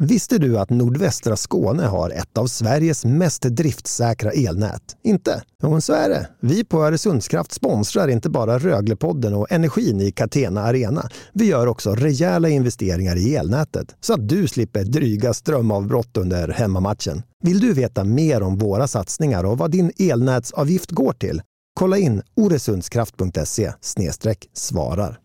Visste du att nordvästra Skåne har ett av Sveriges mest driftsäkra elnät? Inte? Jo, så är det. Vi på Öresundskraft sponsrar inte bara Röglepodden och energin i Catena Arena. Vi gör också rejäla investeringar i elnätet så att du slipper dryga strömavbrott under hemmamatchen. Vill du veta mer om våra satsningar och vad din elnätsavgift går till? Kolla in oresundskraft.se svarar.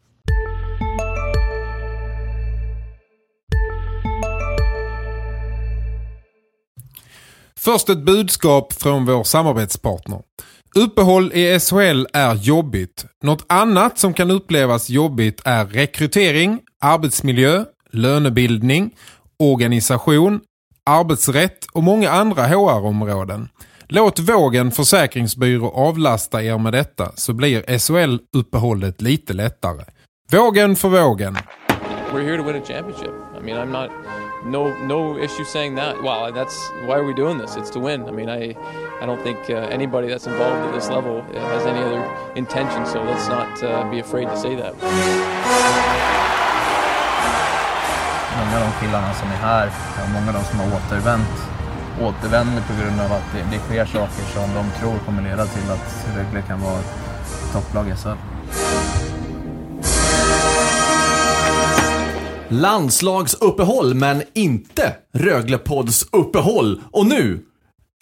Först ett budskap från vår samarbetspartner. Uppehåll i SHL är jobbigt. Något annat som kan upplevas jobbigt är rekrytering, arbetsmiljö, lönebildning, organisation, arbetsrätt och många andra HR-områden. Låt Vågen Försäkringsbyrå avlasta er med detta så blir SHL-uppehållet lite lättare. Vågen för vågen. We're here to win a championship. I mean, I'm not no no issue saying that. Well, that's why are we doing this? It's to win. I mean, I I don't think uh, anybody that's involved at this level uh, has any other intention. So let's not uh, be afraid to say that. Många av de killarna som är här, många av de som har återvänt, återvänder på grund av att det, det sker saker som de tror kommer leda till att Rögle kan vara ett topplag i SHL. Landslagsuppehåll, men inte Röglepodds uppehåll. Och nu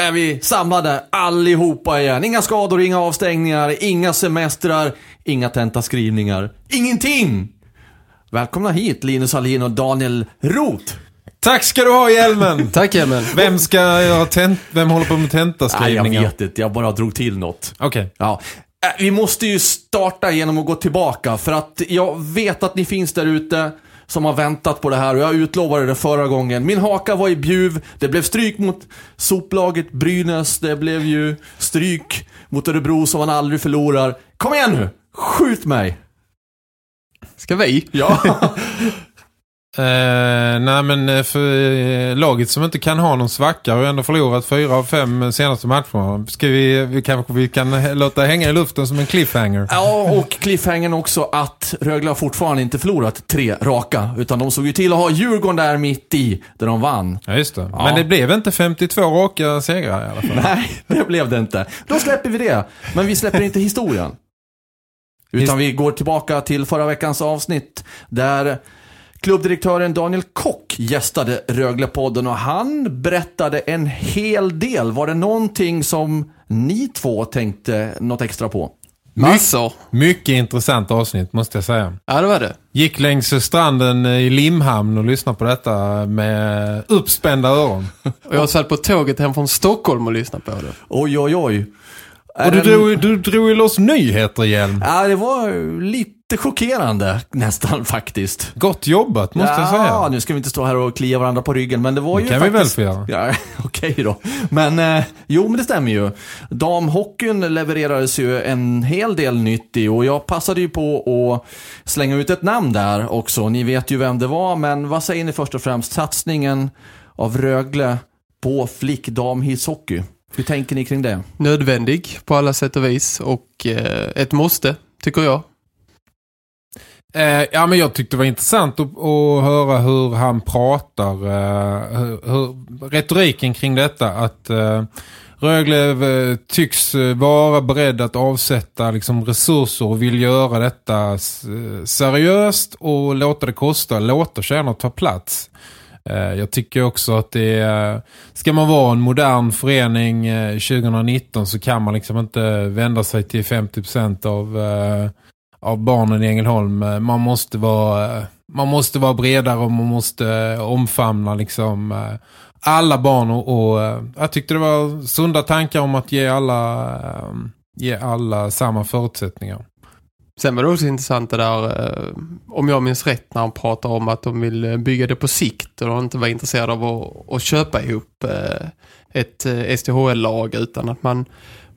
är vi samlade allihopa igen. Inga skador, inga avstängningar, inga semestrar, inga tentaskrivningar. Ingenting! Välkomna hit Linus Alin och Daniel Roth. Tack ska du ha Hjelmen! Tack Hjelmen. Vem ska göra tent Vem håller på med Nej, jag tentaskrivningar? vet inte, jag bara drog till något. Okej. Ja. Äh, Vi måste ju starta genom att gå tillbaka för att jag vet att ni finns där ute som har väntat på det här och jag utlovade det förra gången. Min haka var i Bjuv, det blev stryk mot soplaget Brynäs, det blev ju stryk mot Örebro som man aldrig förlorar. Kom igen nu! Skjut mig! Ska vi? Ja. Eh, nej men eh, för eh, laget som inte kan ha någon svacka har ändå förlorat fyra av fem senaste matcherna. Ska vi, vi kanske vi kan låta hänga i luften som en cliffhanger. ja, och cliffhangern också att Rögle har fortfarande inte förlorat tre raka. Utan de såg ju till att ha Djurgården där mitt i, där de vann. Ja just det. Ja. Men det blev inte 52 raka segrar i alla fall. Nej, det blev det inte. Då släpper vi det. Men vi släpper inte historien. Utan vi går tillbaka till förra veckans avsnitt där klubbdirektören Daniel Kock gästade Röglepodden och han berättade en hel del. Var det någonting som ni två tänkte något extra på? Massor. Mycket intressant avsnitt måste jag säga. Ja, det var det. Gick längs stranden i Limhamn och lyssnade på detta med uppspända öron. Och jag satt på tåget hem från Stockholm och lyssnade på det. Oj, oj, oj. Och du drog, du drog ju loss nyheter igen. Ja, det var lite chockerande nästan faktiskt. Gott jobbat måste jag Ja, säga. nu ska vi inte stå här och klia varandra på ryggen, men det var Det ju kan vi faktiskt... väl få göra. Ja, okej då. Men eh, jo, men det stämmer ju. Damhockeyn levererades ju en hel del nytt i och jag passade ju på att slänga ut ett namn där också. Ni vet ju vem det var, men vad säger ni först och främst? Satsningen av Rögle på flickdamhishockey. Hur tänker ni kring det? Nödvändig på alla sätt och vis och eh, ett måste, tycker jag. Eh, ja, men jag tyckte det var intressant att, att höra hur han pratar. Eh, hur, hur, retoriken kring detta. Att eh, Rögle eh, tycks eh, vara beredd att avsätta liksom, resurser och vill göra detta seriöst och låta det kosta. Låta tjäna ta plats. Eh, jag tycker också att det är, ska man vara en modern förening 2019 så kan man liksom inte vända sig till 50% av, eh, av barnen i Ängelholm. Eh, man måste vara, eh, man måste vara bredare och man måste eh, omfamna liksom alla barn och, och jag tyckte det var sunda tankar om att ge alla, ge alla samma förutsättningar. Sen var det också intressant det där, om jag minns rätt, när han pratar om att de vill bygga det på sikt och de inte var intresserade av att, att köpa ihop ett STHL-lag utan att man,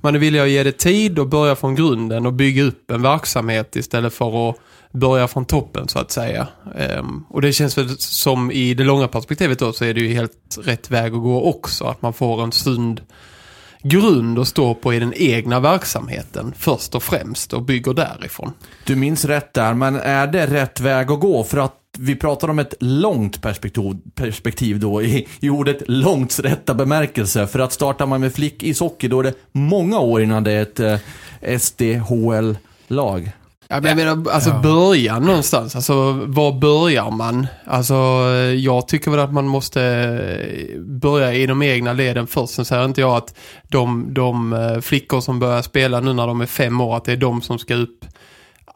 man är villig att ge det tid och börja från grunden och bygga upp en verksamhet istället för att börja från toppen så att säga. Um, och det känns väl som i det långa perspektivet då så är det ju helt rätt väg att gå också. Att man får en sund grund att stå på i den egna verksamheten först och främst och bygger därifrån. Du minns rätt där, men är det rätt väg att gå? För att vi pratar om ett långt perspektiv, perspektiv då i, i ordet långt rätta bemärkelse. För att startar man med flick ishockey då är det många år innan det är ett eh, SDHL-lag. Ja, men jag menar, alltså Ja. börja någonstans. Alltså, var börjar man? Alltså, jag tycker väl att man måste eh, börja i de egna leden först. Sen säger inte jag att de, de eh, flickor som börjar spela nu när de är fem år, att det är de som ska upp.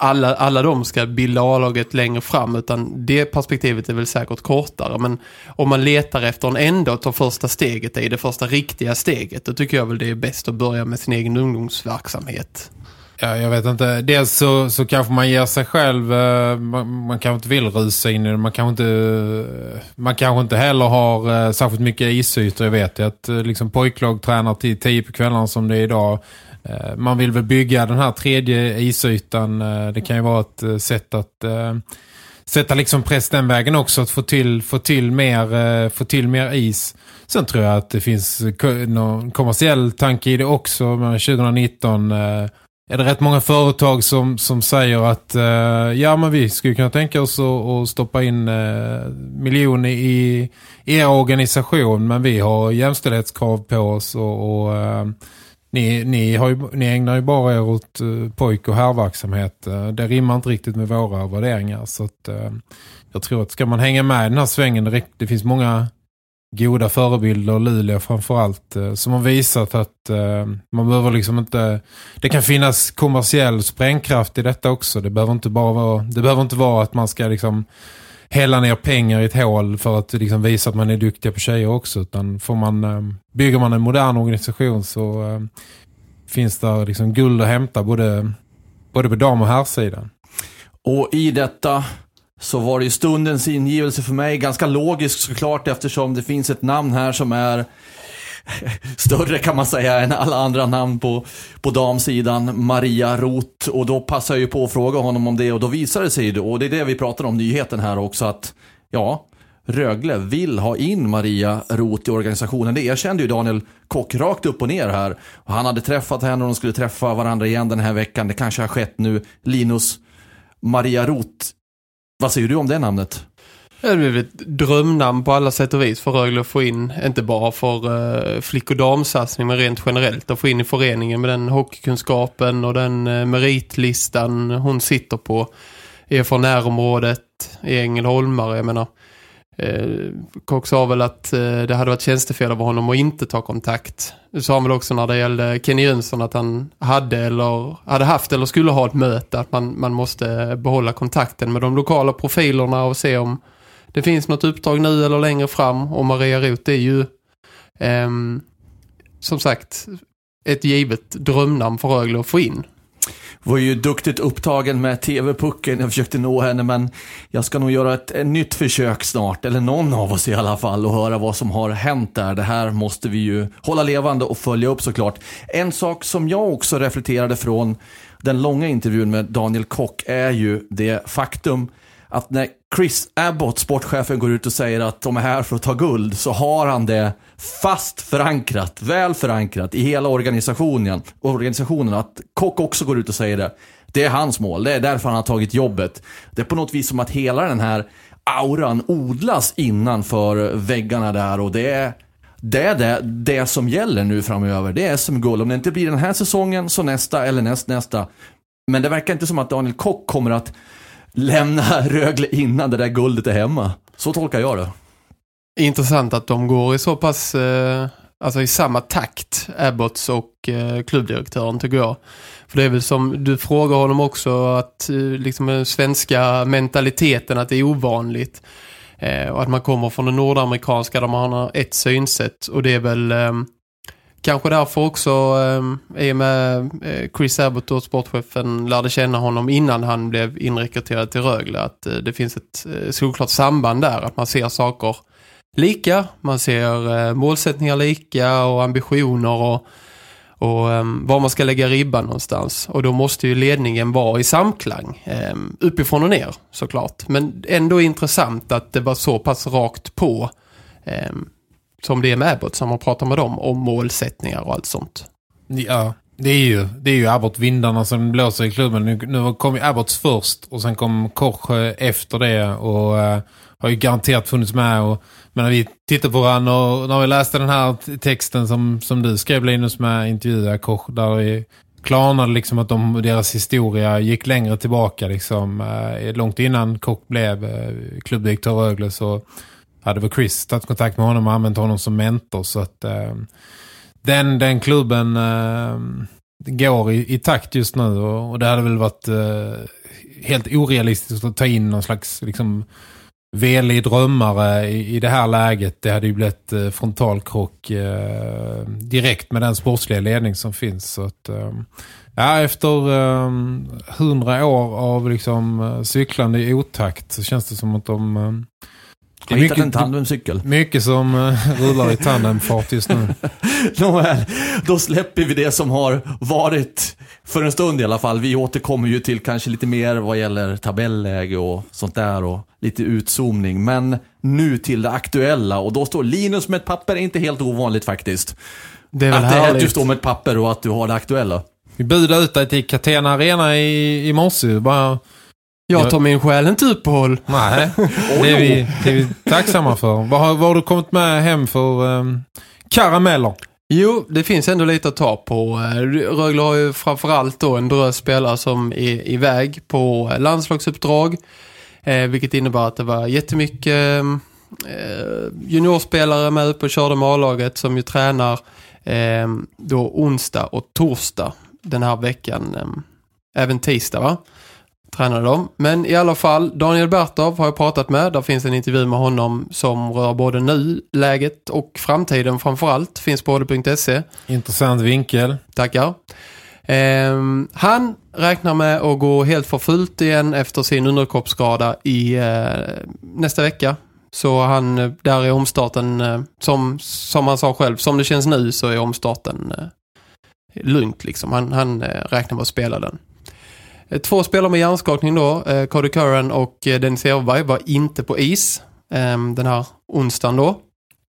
Alla, alla de ska bilda A-laget längre fram, utan det perspektivet är väl säkert kortare. Men om man letar efter en ändå tar första steget i det första riktiga steget, då tycker jag väl det är bäst att börja med sin egen ungdomsverksamhet. Ja, jag vet inte. Dels så, så kanske man ger sig själv, eh, man, man kanske inte vill rusa in i det. Man kanske inte, man kanske inte heller har eh, särskilt mycket isytor. Jag vet ju att eh, liksom pojklag tränar till tio på kvällarna som det är idag. Eh, man vill väl bygga den här tredje isytan. Eh, det kan ju vara ett eh, sätt att sätta liksom press den vägen också. Att få till, få till, mer, få till mer is. Sen tror jag att det finns någon kommersiell tanke i det också. Men 2019 är det rätt många företag som, som säger att ja men vi skulle kunna tänka oss att, att stoppa in miljoner i, er organisation men vi har jämställdhetskrav på oss och, och ni, ni, har ju, ni ägnar ju bara er åt uh, pojk- och herrverksamhet. Uh, det rimmar inte riktigt med våra värderingar så att eh, jag tror att ska man hänga med i den här svängen, det, finns många goda förebilder, Luleå framförallt, som har visat att man behöver liksom inte... Det kan finnas kommersiell sprängkraft i detta också. Det behöver inte bara vara, det behöver inte vara att man ska liksom hälla ner pengar i ett hål för att liksom visa att man är duktiga på tjejer också. Utan får man, ehm, bygger man en modern organisation så ehm, finns det liksom guld att hämta både, både på dam- och herrsidan. Och i detta så var det ju stundens ingivelse för mig ganska logiskt såklart eftersom det finns ett namn här som är större kan man säga än alla andra namn på, på damsidan. Maria Roth. Och då passar jag ju på att fråga honom om det och då visar det sig ju, och det är det vi pratar om nyheten här också, att ja, Rögle vill ha in Maria Roth i organisationen. Det erkände ju Daniel Kock rakt upp och ner här. Han hade träffat henne och de skulle träffa varandra igen den här veckan. Det kanske har skett nu. Linus, Maria Roth. Vad säger du om det namnet? Det är väl ett drömnamn på alla sätt och vis för Rögle att få in, inte bara för uh, flick- och damsatsning men rent generellt att få in i föreningen med den hockeykunskapen och den uh, meritlistan hon sitter på. Är från närområdet i Ängelholmare, jag menar. Eh, Kock sa väl att eh, det hade varit tjänstefel av honom att inte ta kontakt. Det sa han väl också när det gällde Kenny Jönsson att han hade eller hade haft eller skulle ha ett möte att man, man måste behålla kontakten med de lokala profilerna och se om det finns något uppdrag nu eller längre fram och Maria Roth är ju ehm, som sagt ett givet drömnamn för Rögle att få in. Var ju duktigt upptagen med TV-pucken. Jag försökte nå henne men jag ska nog göra ett, ett nytt försök snart. Eller någon av oss i alla fall och höra vad som har hänt där. Det här måste vi ju hålla levande och följa upp såklart. En sak som jag också reflekterade från den långa intervjun med Daniel Kock är ju det faktum att när Chris Abbott, sportchefen, går ut och säger att de är här för att ta guld så har han det fast förankrat, väl förankrat i hela organisationen. organisationen att Kock också går ut och säger det. Det är hans mål, det är därför han har tagit jobbet. Det är på något vis som att hela den här auran odlas innanför väggarna där och det är det är det, det som gäller nu framöver. Det är som guld. Om det inte blir den här säsongen så nästa eller näst, nästa. Men det verkar inte som att Daniel Kock kommer att lämna Rögle innan det där guldet är hemma. Så tolkar jag det. Intressant att de går i så pass eh, alltså i samma takt Abbots och eh, klubbdirektören tycker jag. För det är väl som du frågar honom också att eh, liksom den svenska mentaliteten att det är ovanligt eh, och att man kommer från det nordamerikanska där man har ett synsätt och det är väl eh, kanske därför också eh, i och med eh, Chris Abbott och sportchefen lärde känna honom innan han blev inrekryterad till Rögle att eh, det finns ett eh, solklart samband där att man ser saker lika. Man ser eh, målsättningar lika och ambitioner och, och eh, var man ska lägga ribban någonstans. Och då måste ju ledningen vara i samklang. Eh, uppifrån och ner såklart. Men ändå intressant att det var så pass rakt på eh, som det är med Abbott som man pratar med dem om målsättningar och allt sånt. Ja, Det är ju, det är ju Abbott-vindarna som blåser i klubben. Nu, nu kom ju Abbots först och sen kom Koch eh, efter det och uh, har ju garanterat funnits med. Och, men när vi tittar på varandra och när vi läste den här texten som, som du skrev Linus med intervjuade Koch där vi klarnade liksom att de, deras historia gick längre tillbaka liksom. Uh, långt innan Koch blev uh, klubbdirektör Rögle så hade väl Chris tagit kontakt med honom och använt honom som mentor så att ehm, den, den klubben eh, går i, i, takt just nu och, och det hade väl varit eh, helt orealistiskt att ta in någon slags liksom, velig drömmare i, i det här läget. Det hade ju blivit eh, frontalkrock eh, direkt med den sportsliga ledning som finns. Så att, ehm, ja, efter ehm, hundra år av liksom, eh, cyklande i otakt så känns det som att de det är mycket, en tandemcykel. Mycket som uh, rullar i tandemfart just nu. Nåväl, då släpper vi det som har varit för en stund i alla fall. Vi återkommer ju till kanske lite mer vad gäller tabelläge och sånt där och lite utzoomning. Men nu till det aktuella och då står Linus med ett papper, inte helt ovanligt faktiskt. Det är väl att, härligt. att du står med ett papper och att du har det aktuella. Vi budade ut dig till Catena Arena i, i morse. Bara jag tar min själ inte uppehåll. Nej, det är, vi, det är vi tacksamma för. Vad har, vad har du kommit med hem för um, karameller? Jo, det finns ändå lite att ta på. Rögle har ju framförallt då en drös spelare som är iväg på landslagsuppdrag. Eh, vilket innebär att det var jättemycket eh, juniorspelare med uppe och körde med A-laget som ju tränar eh, då onsdag och torsdag den här veckan. Eh, även tisdag va? Tränade de. Men i alla fall, Daniel Bertov har jag pratat med. Där finns en intervju med honom som rör både nuläget och framtiden framförallt. Finns på både.se. Intressant vinkel. Tackar. Eh, han räknar med att gå helt för fullt igen efter sin underkroppsskada i eh, nästa vecka. Så han, där är omstarten, eh, som, som han sa själv, som det känns nu så är omstarten eh, lugnt liksom. Han, han eh, räknar med att spela den. Eh, två spelare med hjärnskakning då, eh, Cody Curran och eh, Dennis Everberg var inte på is ehm, den här onsdagen då.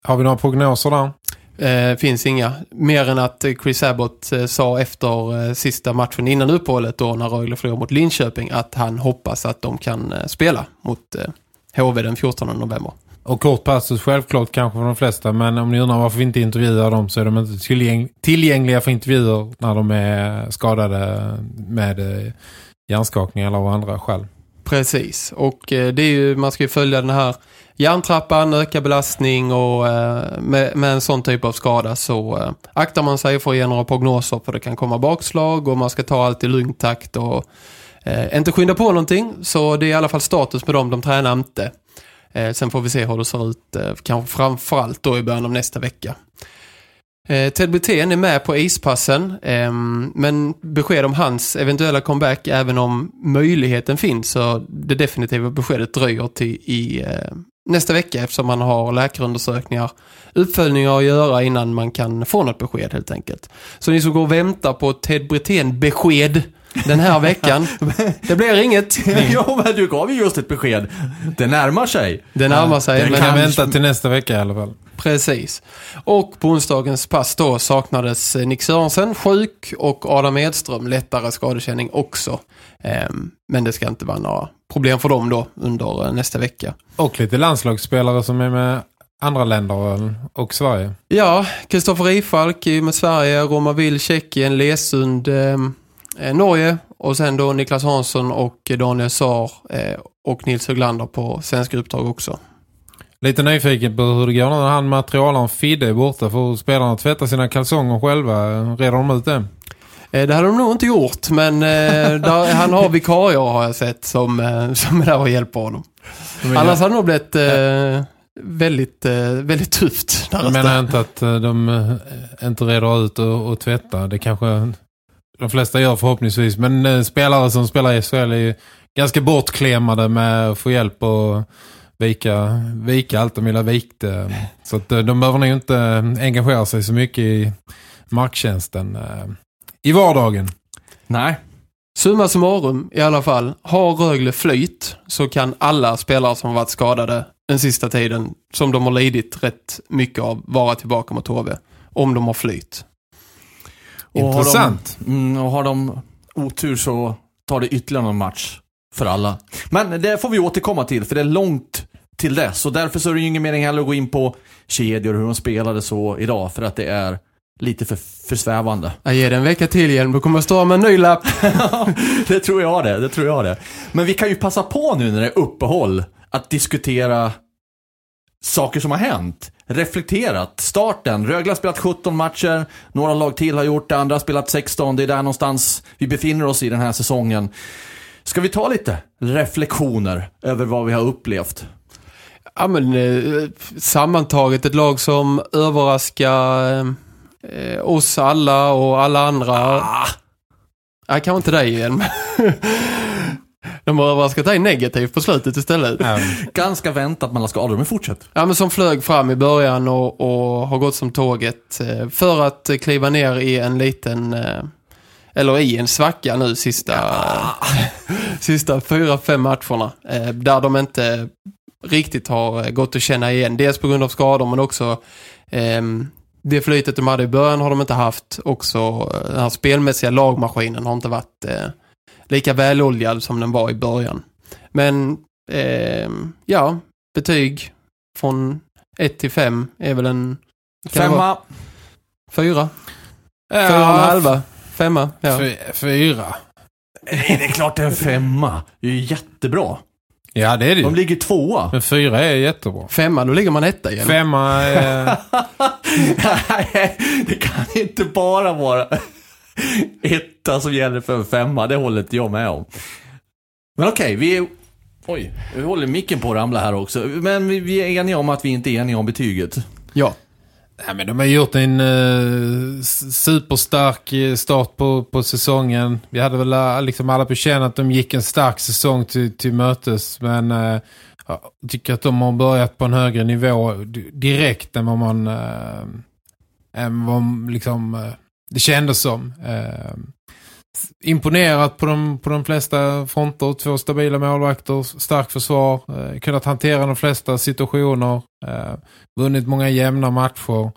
Har vi några prognoser där? Eh, finns inga. Mer än att Chris Abbott eh, sa efter eh, sista matchen innan uppehållet då när Rögle förlorade mot Linköping att han hoppas att de kan eh, spela mot HV den 14 november. Och kort passus självklart kanske för de flesta men om ni undrar varför vi inte intervjuar dem så är de inte tillgäng tillgängliga för intervjuer när de är skadade med hjärnskakning eller av andra skäl. Precis, och eh, det är ju, man ska ju följa den här hjärntrappan, öka belastning och eh, med, med, en sån typ av skada så eh, aktar man sig för att ge några prognoser för det kan komma bakslag och man ska ta allt i lugn takt och eh, inte skynda på någonting så det är i alla fall status med dem, de tränar inte. Eh, sen får vi se hur det ser ut, eh, kanske framförallt då i början av nästa vecka. Eh, Ted Brithén är med på ispassen eh, men besked om hans eventuella comeback även om möjligheten finns så det definitiva beskedet dröjer till i eh, nästa vecka eftersom man har läkarundersökningar uppföljningar att göra innan man kan få något besked helt enkelt. Så ni som går och väntar på Ted Brithén besked den här veckan. Det blir inget. jo, men du gav ju just ett besked. Det närmar sig. Det närmar sig. Det kan vänta till nästa vecka i alla fall. Precis. Och på onsdagens pass då saknades Nick Sörensen sjuk och Adam Edström lättare skadekänning också. Ehm, men det ska inte vara några problem för dem då under nästa vecka. Och lite landslagsspelare som är med andra länder och Sverige. Ja, Kristoffer Rifalk med Sverige, Roma Vill, Tjeckien, Lesund, eh, Norge och sen då Niklas Hansson och Daniel Saar eh, och Nils Höglander på svenska uppdrag också. Lite nyfiken på hur det går när han materialen Fidde är borta. Får spelarna tvätta sina kalsonger själva? Redar de ut det? Eh, det hade de nog inte gjort, men eh, där, han har vikarier har jag sett som, eh, som är där och hjälper honom. Annars hade det nog blivit eh, väldigt, eh, väldigt tufft. Jag menar inte att de inte reder ut och, och tvätta. Det kanske de flesta gör förhoppningsvis. Men spelare som spelar i SHL är ganska bortklemade med att få hjälp och vika, vika allt de vill ha vikt. Eh, så att eh, de behöver nog inte engagera sig så mycket i marktjänsten eh, i vardagen. Nej. Summa summarum i alla fall. Har Rögle flyt så kan alla spelare som varit skadade den sista tiden som de har lidit rätt mycket av vara tillbaka mot HV. Om de har flyt. Och har de- Intressant. Mm, och har de otur så tar det ytterligare någon match för alla. Men det får vi återkomma till, för det är långt till dess. Och därför så är det ju ingen mening heller att gå in på kedjor och hur de spelade så idag, för att det är lite för, för svävande. Jag ger det en vecka till igen, då kommer jag stå med en ny lapp. det tror jag det, det tror jag det. Men vi kan ju passa på nu när det är uppehåll att diskutera saker som har hänt. Reflekterat. Starten. Rögle har spelat 17 matcher. Några lag till har gjort det. Andra har spelat 16. Det är där någonstans vi befinner oss i den här säsongen. Ska vi ta lite reflektioner över vad vi har upplevt? Ja men eh, sammantaget ett lag som överraskar eh, oss alla och alla andra. Ah, Ja, kanske inte dig igen. De har överraskat dig negativt på slutet istället. Ja. ganska väntat mellan skador, men fortsätt. Ja, men som flög fram i början och, och har gått som tåget eh, för att kliva ner i en liten, eh, eller i en svacka nu sista, sista fyra, fem matcherna. eh, Där de inte riktigt har eh, gått att känna igen. Dels på grund av skador men också ehm, det flytet de hade i början har de inte haft. Också eh, den här spelmässiga lagmaskinen har inte varit eh, lika väloljad som den var i början. Men ehm, ja, betyg från 1 till 5 är väl en... Femma. Fyra? Fyra och en halva? Femma? Ja. Fy- Fyra. Nej, det är klart det är en femma. Det är ju jättebra. Ja, det är det De ju. ligger tvåa. Men fyra är jättebra. Femma, då ligger man etta igen. Femma är... Nej, det kan inte bara vara etta som gäller för en femma. Det håller inte jag med om. Men okej, vi är... Oj, vi håller micken på att ramla här också. Men vi, vi är eniga om att vi inte är eniga om betyget. Ja. Nej, men de har gjort en eh, superstark eh, start på, på säsongen. Vi hade väl eh, liksom alla på känn att de gick en stark säsong till, till mötes. Men eh, jag tycker att de har börjat på en högre nivå direkt än vad man... Eh, än vad liksom, eh, det kändes som. Imponerat på de, på de flesta fronter. Två stabila målvakter, starkt försvar. Eh, kunnat hantera de flesta situationer. Eh, vunnit många jämna matcher.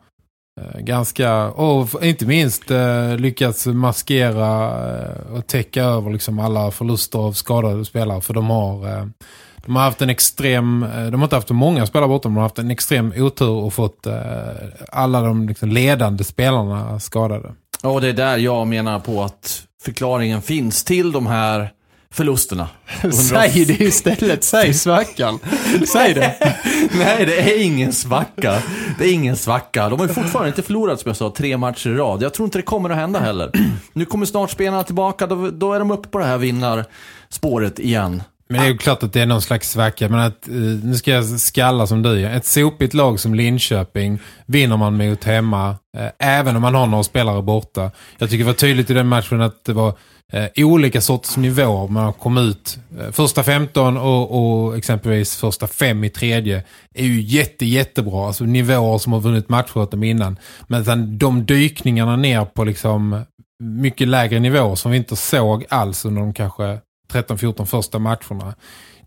Eh, ganska, och inte minst eh, lyckats maskera eh, och täcka över liksom alla förluster av skadade spelare. För de har, eh, de har haft en extrem, eh, de har inte haft många spelare borta, men de har haft en extrem otur och fått eh, alla de liksom, ledande spelarna skadade. Ja, och det är där jag menar på att förklaringen finns till de här förlusterna. Säg det istället. Säg svackan. Säg det. Nej, det är ingen svacka. Det är ingen svacka. De har ju fortfarande inte förlorat, som jag sa, tre matcher i rad. Jag tror inte det kommer att hända heller. Nu kommer snart spelarna tillbaka, då, då är de uppe på det här vinnarspåret igen. Men det är ju klart att det är någon slags svacka. Men att, eh, nu ska jag skalla som du. Ett sopigt lag som Linköping vinner man mot hemma. Eh, även om man har några spelare borta. Jag tycker det var tydligt i den matchen att det var eh, olika sorters nivåer. Man kom ut första 15 och, och exempelvis första 5 i tredje är ju jätte, jättebra. Alltså nivåer som har vunnit matcher åt dem innan. Men sen de dykningarna ner på liksom mycket lägre nivåer som vi inte såg alls under de kanske 13-14 första matcherna.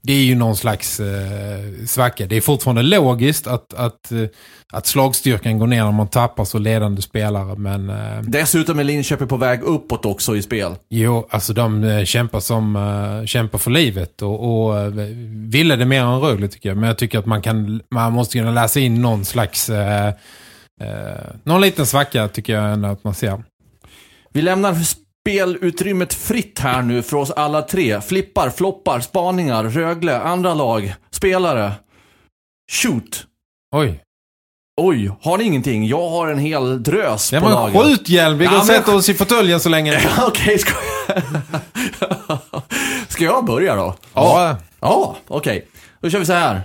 Det är ju någon slags eh, svacka. Det är fortfarande logiskt att, att, eh, att slagstyrkan går ner när man tappar så ledande spelare. Men eh, Dessutom är Linköping på väg uppåt också i spel. jo, alltså de eh, kämpar, som, eh, kämpar för livet och, och eh, ville det mer än Rögle tycker jag. Men jag tycker att man, kan, man måste kunna läsa in någon slags... Eh, eh, någon liten svacka tycker jag ändå att man ser. Vi lämnar spelutrymmet fritt här nu för oss alla tre. Flippar, floppar, spaningar, Rögle, andra lag, spelare. Shoot! Oj, Oj, har ni ingenting? Jag har en hel drös det på lager. en skjuthjälm. Vi går Ja, och men- sätter oss i fåtöljen så länge. Okej, ska jag... ska jag börja då? Ja. Ja, okej. Då kör vi så här.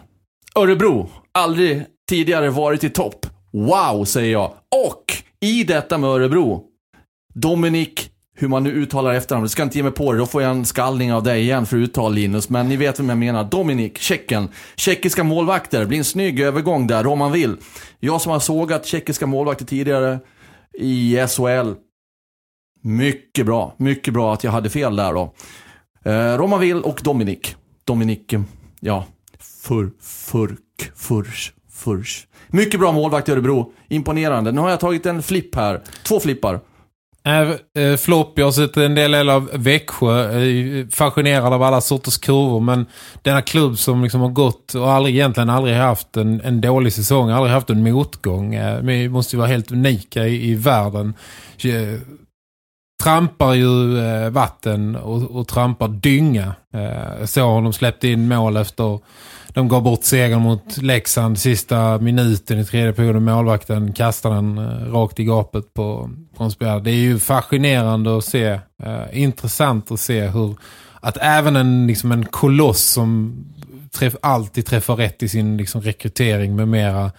Örebro, aldrig tidigare varit i topp. Wow, säger jag. Och i detta med Örebro, Dominik, hur man nu uttalar efternamnet, ska inte ge mig på det, då får jag en skallning av dig igen för uttal Linus, men ni vet vem jag menar. Dominik, Tjecken. Tjeckiska målvakter, blir en snygg övergång där, Roman vill. Jag som har sågat tjeckiska målvakter tidigare i SHL. Mycket bra, mycket bra att jag hade fel där då. Eh, Roman Will och Dominik. Dominik, ja, Fur, Furk, Furs, Furs. Mycket bra målvakt i Örebro. Imponerande. Nu har jag tagit en flipp här. Två flippar. Är eh, äh, flopp, jag har sett en del del av Växjö, eh, fascinerad av alla sorters kurvor men denna klubb som liksom har gått och aldrig, egentligen aldrig haft en, en dålig säsong, aldrig haft en motgång, eh, vi men måste ju vara helt unika i, i världen. Trampar ju vatten och, och trampar dynga. Äh, så har de släppt in mål efter de gav bort segern mot Leksand sista minuten i tredje perioden. Målvakten kastade den eh, rakt i gapet på, på en spelare. Det är ju fascinerande att se. Eh, intressant att se hur att även en, liksom en koloss som träff, alltid träffar rätt i sin liksom, rekrytering med mera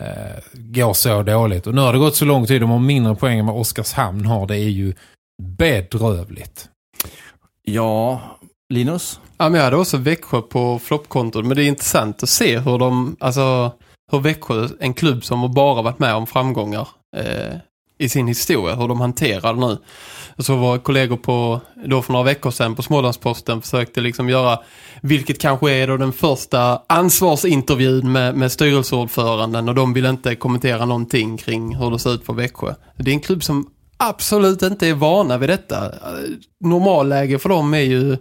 eh, går så dåligt. Och nu har det gått så lång tid. De har mindre poäng än vad Oskarshamn har. Det är ju bedrövligt. Ja, Linus? Ja, men jag hade också Växjö på floppkontot. Men det är intressant att se hur de, alltså hur Växjö, en klubb som har bara varit med om framgångar eh, i sin historia, hur de hanterar det nu. Så var kollegor på, då för några veckor sedan på Smålandsposten försökte liksom göra, vilket kanske är då den första ansvarsintervjun med, med styrelseordföranden och de vill inte kommentera någonting kring hur det ser ut för Växjö. Det är en klubb som absolut inte är vana vid detta. Eh, normalläge för dem är ju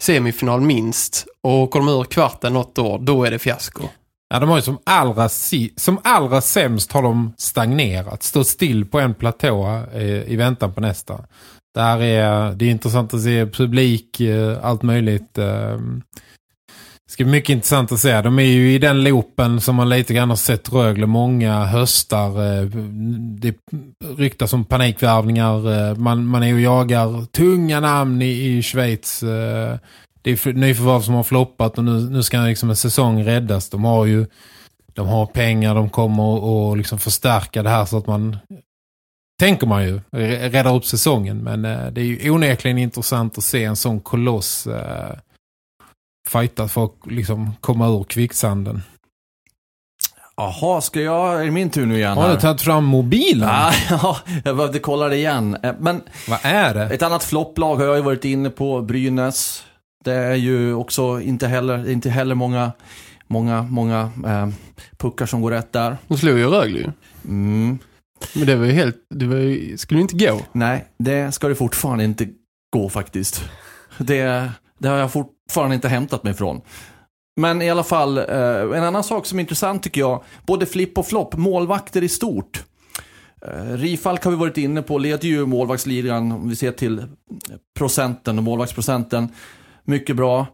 semifinal minst. Och åker de ur kvarten något år, då är det fiasko. Ja, de har ju som allra, si som allra sämst har de stagnerat. Stått still på en platå eh, i väntan på nästa. Där är, det är intressant att se publik, eh, allt möjligt. Eh, ska bli mycket intressant att se. De är ju i den loopen som man lite grann har sett Rögle många höstar. Eh, det ryktas om panikvärvningar. Eh, man, man är och jagar tunga namn i, i Schweiz. Eh, det är nyförvärv som har floppat och nu, nu ska liksom en säsong räddas. De har ju de har pengar, de kommer att liksom förstärka det här så att man tänker man ju, räddar upp säsongen. Men det är ju onekligen intressant att se en sån koloss fightat för att liksom komma ur kvicksanden. Jaha, ska jag, är det min tur nu igen? Har du tagit fram mobilen? Ja, jag behövde kolla det igen. Eh, men Vad är det? ett annat flopplag har jag ju varit inne på, Brynäs. Det är ju också inte heller, inte heller många, många, många eh, puckar som går rätt där. De slog ju Rögle. Mm. Men det var ju helt, det var ju, skulle inte gå. Nej, det ska det fortfarande inte gå faktiskt. Det, det har jag fortfarande inte hämtat mig från. Men i alla fall, eh, en annan sak som är intressant tycker jag, både flipp och flopp, målvakter i stort. Eh, Rifalk har vi varit inne på, leder ju målvaktsligan om vi ser till procenten och målvaktsprocenten. Mycket bra.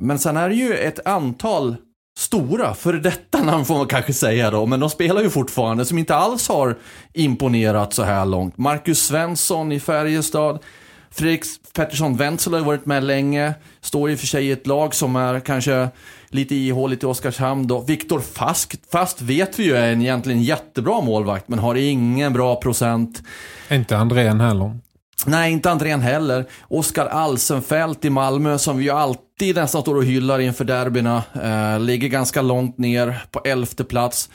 Men sen är det ju ett antal stora, för detta namn får man kanske säga då, men de spelar ju fortfarande som inte alls har imponerat så här långt. Marcus Svensson i Färjestad, Fredrik Pettersson Wenzel har ju varit med länge. Står i och för sig i ett lag som är kanske lite ihåligt i Oskarshamn då. Viktor Fast, Fast vet vi ju är en egentligen jättebra målvakt men har ingen bra procent. Inte Andrén heller. Nej, inte Andrén heller. Oskar Alsenfelt i Malmö som vi ju alltid nästan står och hyllar inför derbyna. Eh, ligger ganska långt ner på elfte plats.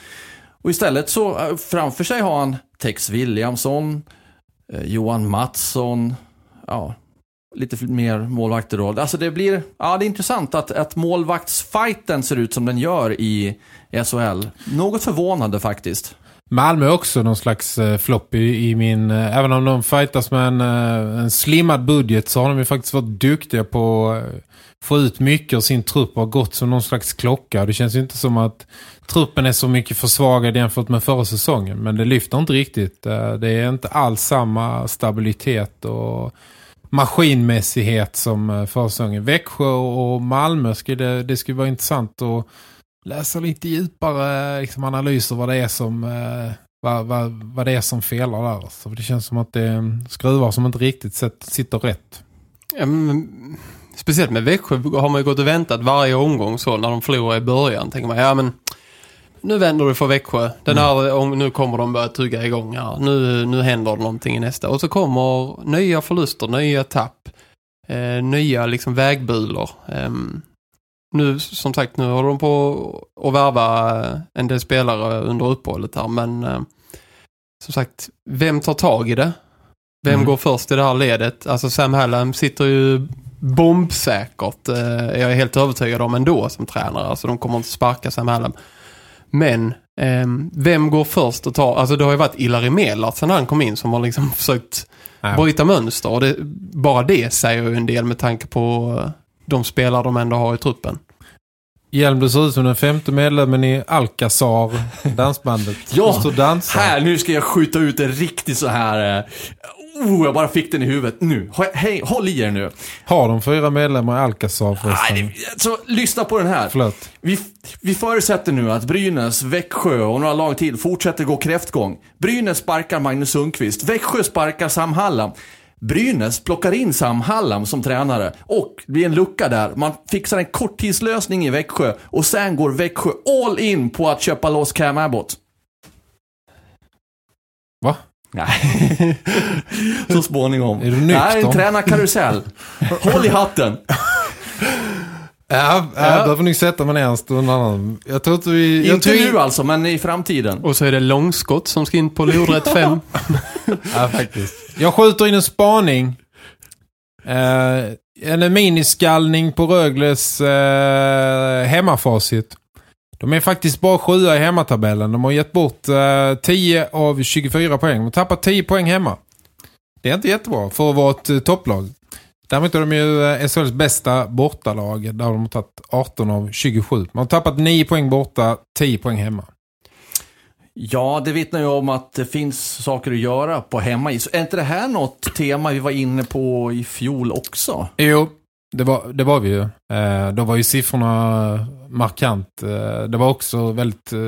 Och istället så eh, framför sig har han Tex Williamson, eh, Johan Mattsson, ja, lite mer målvakter då. Alltså det blir, ja det är intressant att, att målvaktsfighten ser ut som den gör i SHL. Något förvånande faktiskt. Malmö också någon slags eh, flopp i, i, min... Eh, även om de fightas med en, eh, en slimmad budget så har de ju faktiskt varit duktiga på att eh, få ut mycket av sin trupp och har gått som någon slags klocka. Det känns ju inte som att truppen är så mycket försvagad jämfört med förra säsongen. Men det lyfter inte riktigt. Eh, det är inte alls samma stabilitet och maskinmässighet som eh, förra säsongen. Växjö och Malmö skulle det skulle vara intressant att läsa lite djupare liksom, analyser vad det är som eh, vad, vad, vad det är som felar där. Så det känns som att det är skruvar som inte riktigt sitter rätt. Ja, men, speciellt med Växjö har man ju gått och väntat varje omgång så när de förlorar i början. Tänker man, ja men nu vänder det för Växjö. Den här, mm. Nu kommer de börja tugga igång. Ja, nu, nu händer det någonting i nästa. Och så kommer nya förluster, nya tapp. Eh, nya liksom vägbulor. Eh, nu, som sagt, nu håller de på att värva en del spelare under uppehållet här. Men eh, som sagt, vem tar tag i det? Vem mm. går först i det här ledet? Alltså Sam Hallam sitter ju bombsäkert. Eh, jag är helt övertygad om ändå som tränare. Alltså de kommer inte sparka Sam Hallam. Men Ehm, vem går först och tar, alltså det har ju varit Ilari Melat sen han kom in som har liksom försökt Ja. bryta mönster. Och det, bara det säger ju en del med tanke på eh, de spelare de ändå har i truppen. Hjelm, du ser ut som den femte medlemmen i Alcazar, dansbandet. Ja. Här, nu ska jag skjuta ut en riktig så här... eh, Oh, jag bara fick den i huvudet. Nu, hej, håll i er nu. Har de fyra medlemmar i Alcazar förresten? Nej, det, så lyssna på den här. Förlåt. Vi, vi förutsätter nu att Brynäs, Växjö och några lag till fortsätter gå kräftgång. Brynäs sparkar Magnus Sundqvist. Växjö sparkar Sam Hallam. Brynäs plockar in Sam Hallam som tränare och det blir en lucka där. Man fixar en korttidslösning i Växjö och sen går Växjö all in på att köpa loss Cam Abbott. Va? Nej, så småningom. Är du Nej, en nykter? tränarkarusell. Håll i hatten. Ja, jag behöver nog sätta mig ner en stund annan. Jag tror inte vi... jag Inte tror nu alltså, men i framtiden. Och så är det långskott som ska in på lodrätt 5. Ja, faktiskt. Jag skjuter in en spaning. Eh, en miniskallning på Rögles eh, hemmafacit. De är faktiskt bara sjua i hemmatabellen. De har gett bort eh, 10 av 24 poäng. De har tappat 10 poäng hemma. Det är inte jättebra för att vara ett topplag. Däremot är de ju eh, SHLs bästa bortalag. Där har de tagit 18 av 27. Man har tappat 9 poäng borta, 10 poäng hemma. Ja, det vittnar ju om att det finns saker att göra på hemmais. Är inte det här något tema vi var inne på i fjol också? Jo, det var, det var vi ju. Eh, då var ju siffrorna markant. Eh, det var också väldigt... Eh,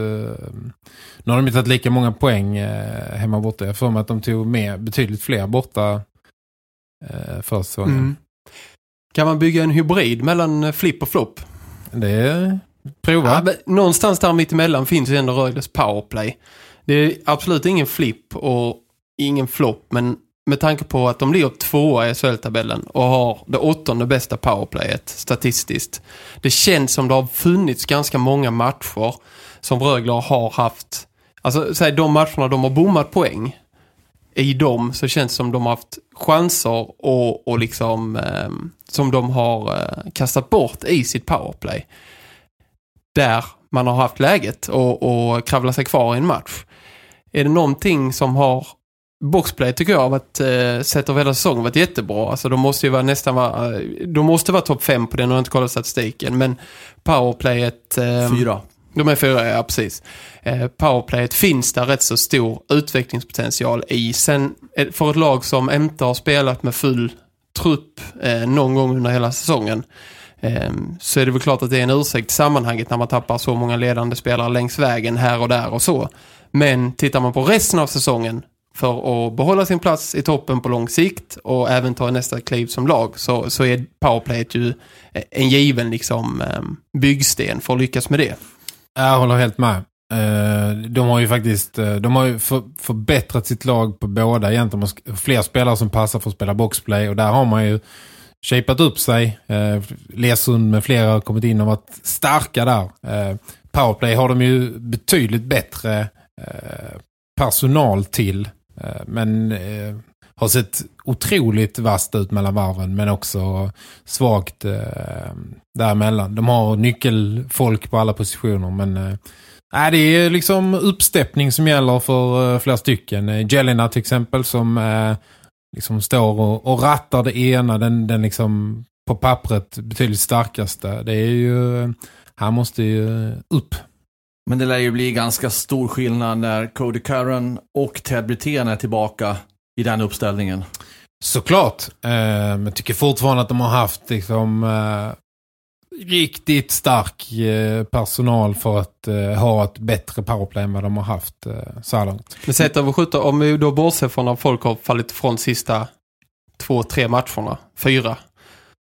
nu har de inte tagit lika många poäng eh, hemma borta. Jag får mig att de tog med betydligt fler borta eh, förra säsongen. Mm. Kan man bygga en hybrid mellan eh, flipp och flopp? Det är... Prova. Ja, någonstans där mittemellan finns ju ändå Rögles powerplay. Det är absolut ingen flipp och ingen flopp, men med tanke på att de ligger tvåa i SHL-tabellen och har det åttonde bästa powerplayet statistiskt. Det känns som det har funnits ganska många matcher som Rögle har haft. Alltså, säg de matcherna de har bommat poäng. I dem så känns det som de har haft chanser och, och liksom eh, som de har eh, kastat bort i sitt powerplay där man har haft läget och, och kravla sig kvar i en match. Är det någonting som har boxplay tycker jag varit, eh, sett över hela säsongen varit jättebra. Alltså de måste ju vara nästan vara, eh, de måste vara topp fem på den och inte kollat statistiken. Men powerplayet... Eh, Fyra de är fyra, ja precis. Eh, powerplayet finns där rätt så stor utvecklingspotential i. Sen eh, för ett lag som inte har spelat med full trupp eh, någon gång under hela säsongen eh, så är det väl klart att det är en ursäkt i sammanhanget när man tappar så många ledande spelare längs vägen här och där och så. Men tittar man på resten av säsongen för att behålla sin plats i toppen på lång sikt och även ta nästa kliv som lag så, så är powerplayet ju eh, en given liksom, eh, byggsten för att lyckas med det. Jag håller helt med. Eh, de har ju faktiskt eh, de har ju för, förbättrat sitt lag på båda egentligen. Fler spelare som passar för att spela boxplay och där har man ju shapat upp sig. Eh, Lesund med flera har kommit in och varit starka där. Powerplay har de ju betydligt bättre personal till. Men har sett otroligt vast ut mellan varven men också svagt eh, däremellan. De har nyckelfolk på alla positioner men eh, det är liksom uppsteppning som gäller för eh, flera stycken. Eh, Jelena till exempel som eh, liksom står och, och rattar det ena, den, den liksom på pappret betydligt starkaste. Det är ju, eh, han måste ju upp. Men det lär ju bli ganska stor skillnad när Cody Curran och Ted Brithén är tillbaka i den uppställningen. Såklart. Eh, men jag tycker fortfarande att de har haft liksom, eh, riktigt stark eh, personal för att eh, ha ett bättre powerplay än vad de har haft eh, så här långt. Men sett över 17, om vi då bortser från att folk har fallit från sista två, tre matcherna, fyra,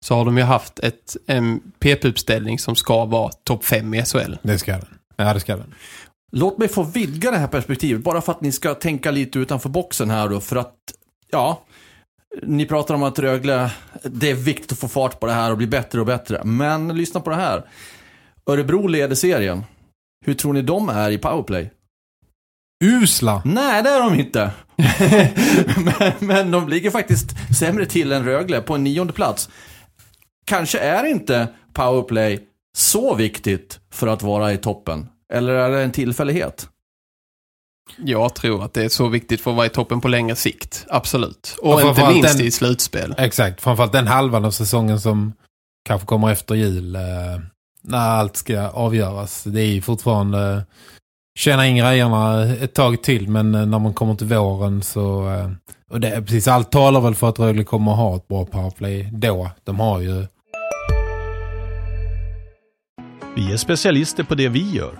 så har de ju haft ett, en PP-uppställning som ska vara topp fem i SHL. Det ska den. Ja, det ska den. Låt mig få vidga det här perspektivet, bara för att ni ska tänka lite utanför boxen här då, för att, ja, ni pratar om att Rögle, det är viktigt att få fart på det här och bli bättre och bättre. Men lyssna på det här. Örebro leder serien. Hur tror ni de är i powerplay? Usla! Nej, det är de inte. men, men de ligger faktiskt sämre till än Rögle på en nionde plats. Kanske är inte powerplay så viktigt för att vara i toppen. Eller är det en tillfällighet? Jag tror att det är så viktigt för att vara i toppen på längre sikt. Absolut. Och, Och inte minst den- i slutspel. Exakt, framförallt den halvan av säsongen som kanske kommer efter jul. Eh, när allt ska avgöras. Det är ju fortfarande tjäna in grejerna ett tag till. Men eh, när man kommer till våren så... Eh, och det är precis allt talar väl för att Rögle kommer att ha ett bra powerplay då. De har ju... Vi är specialister på det vi gör,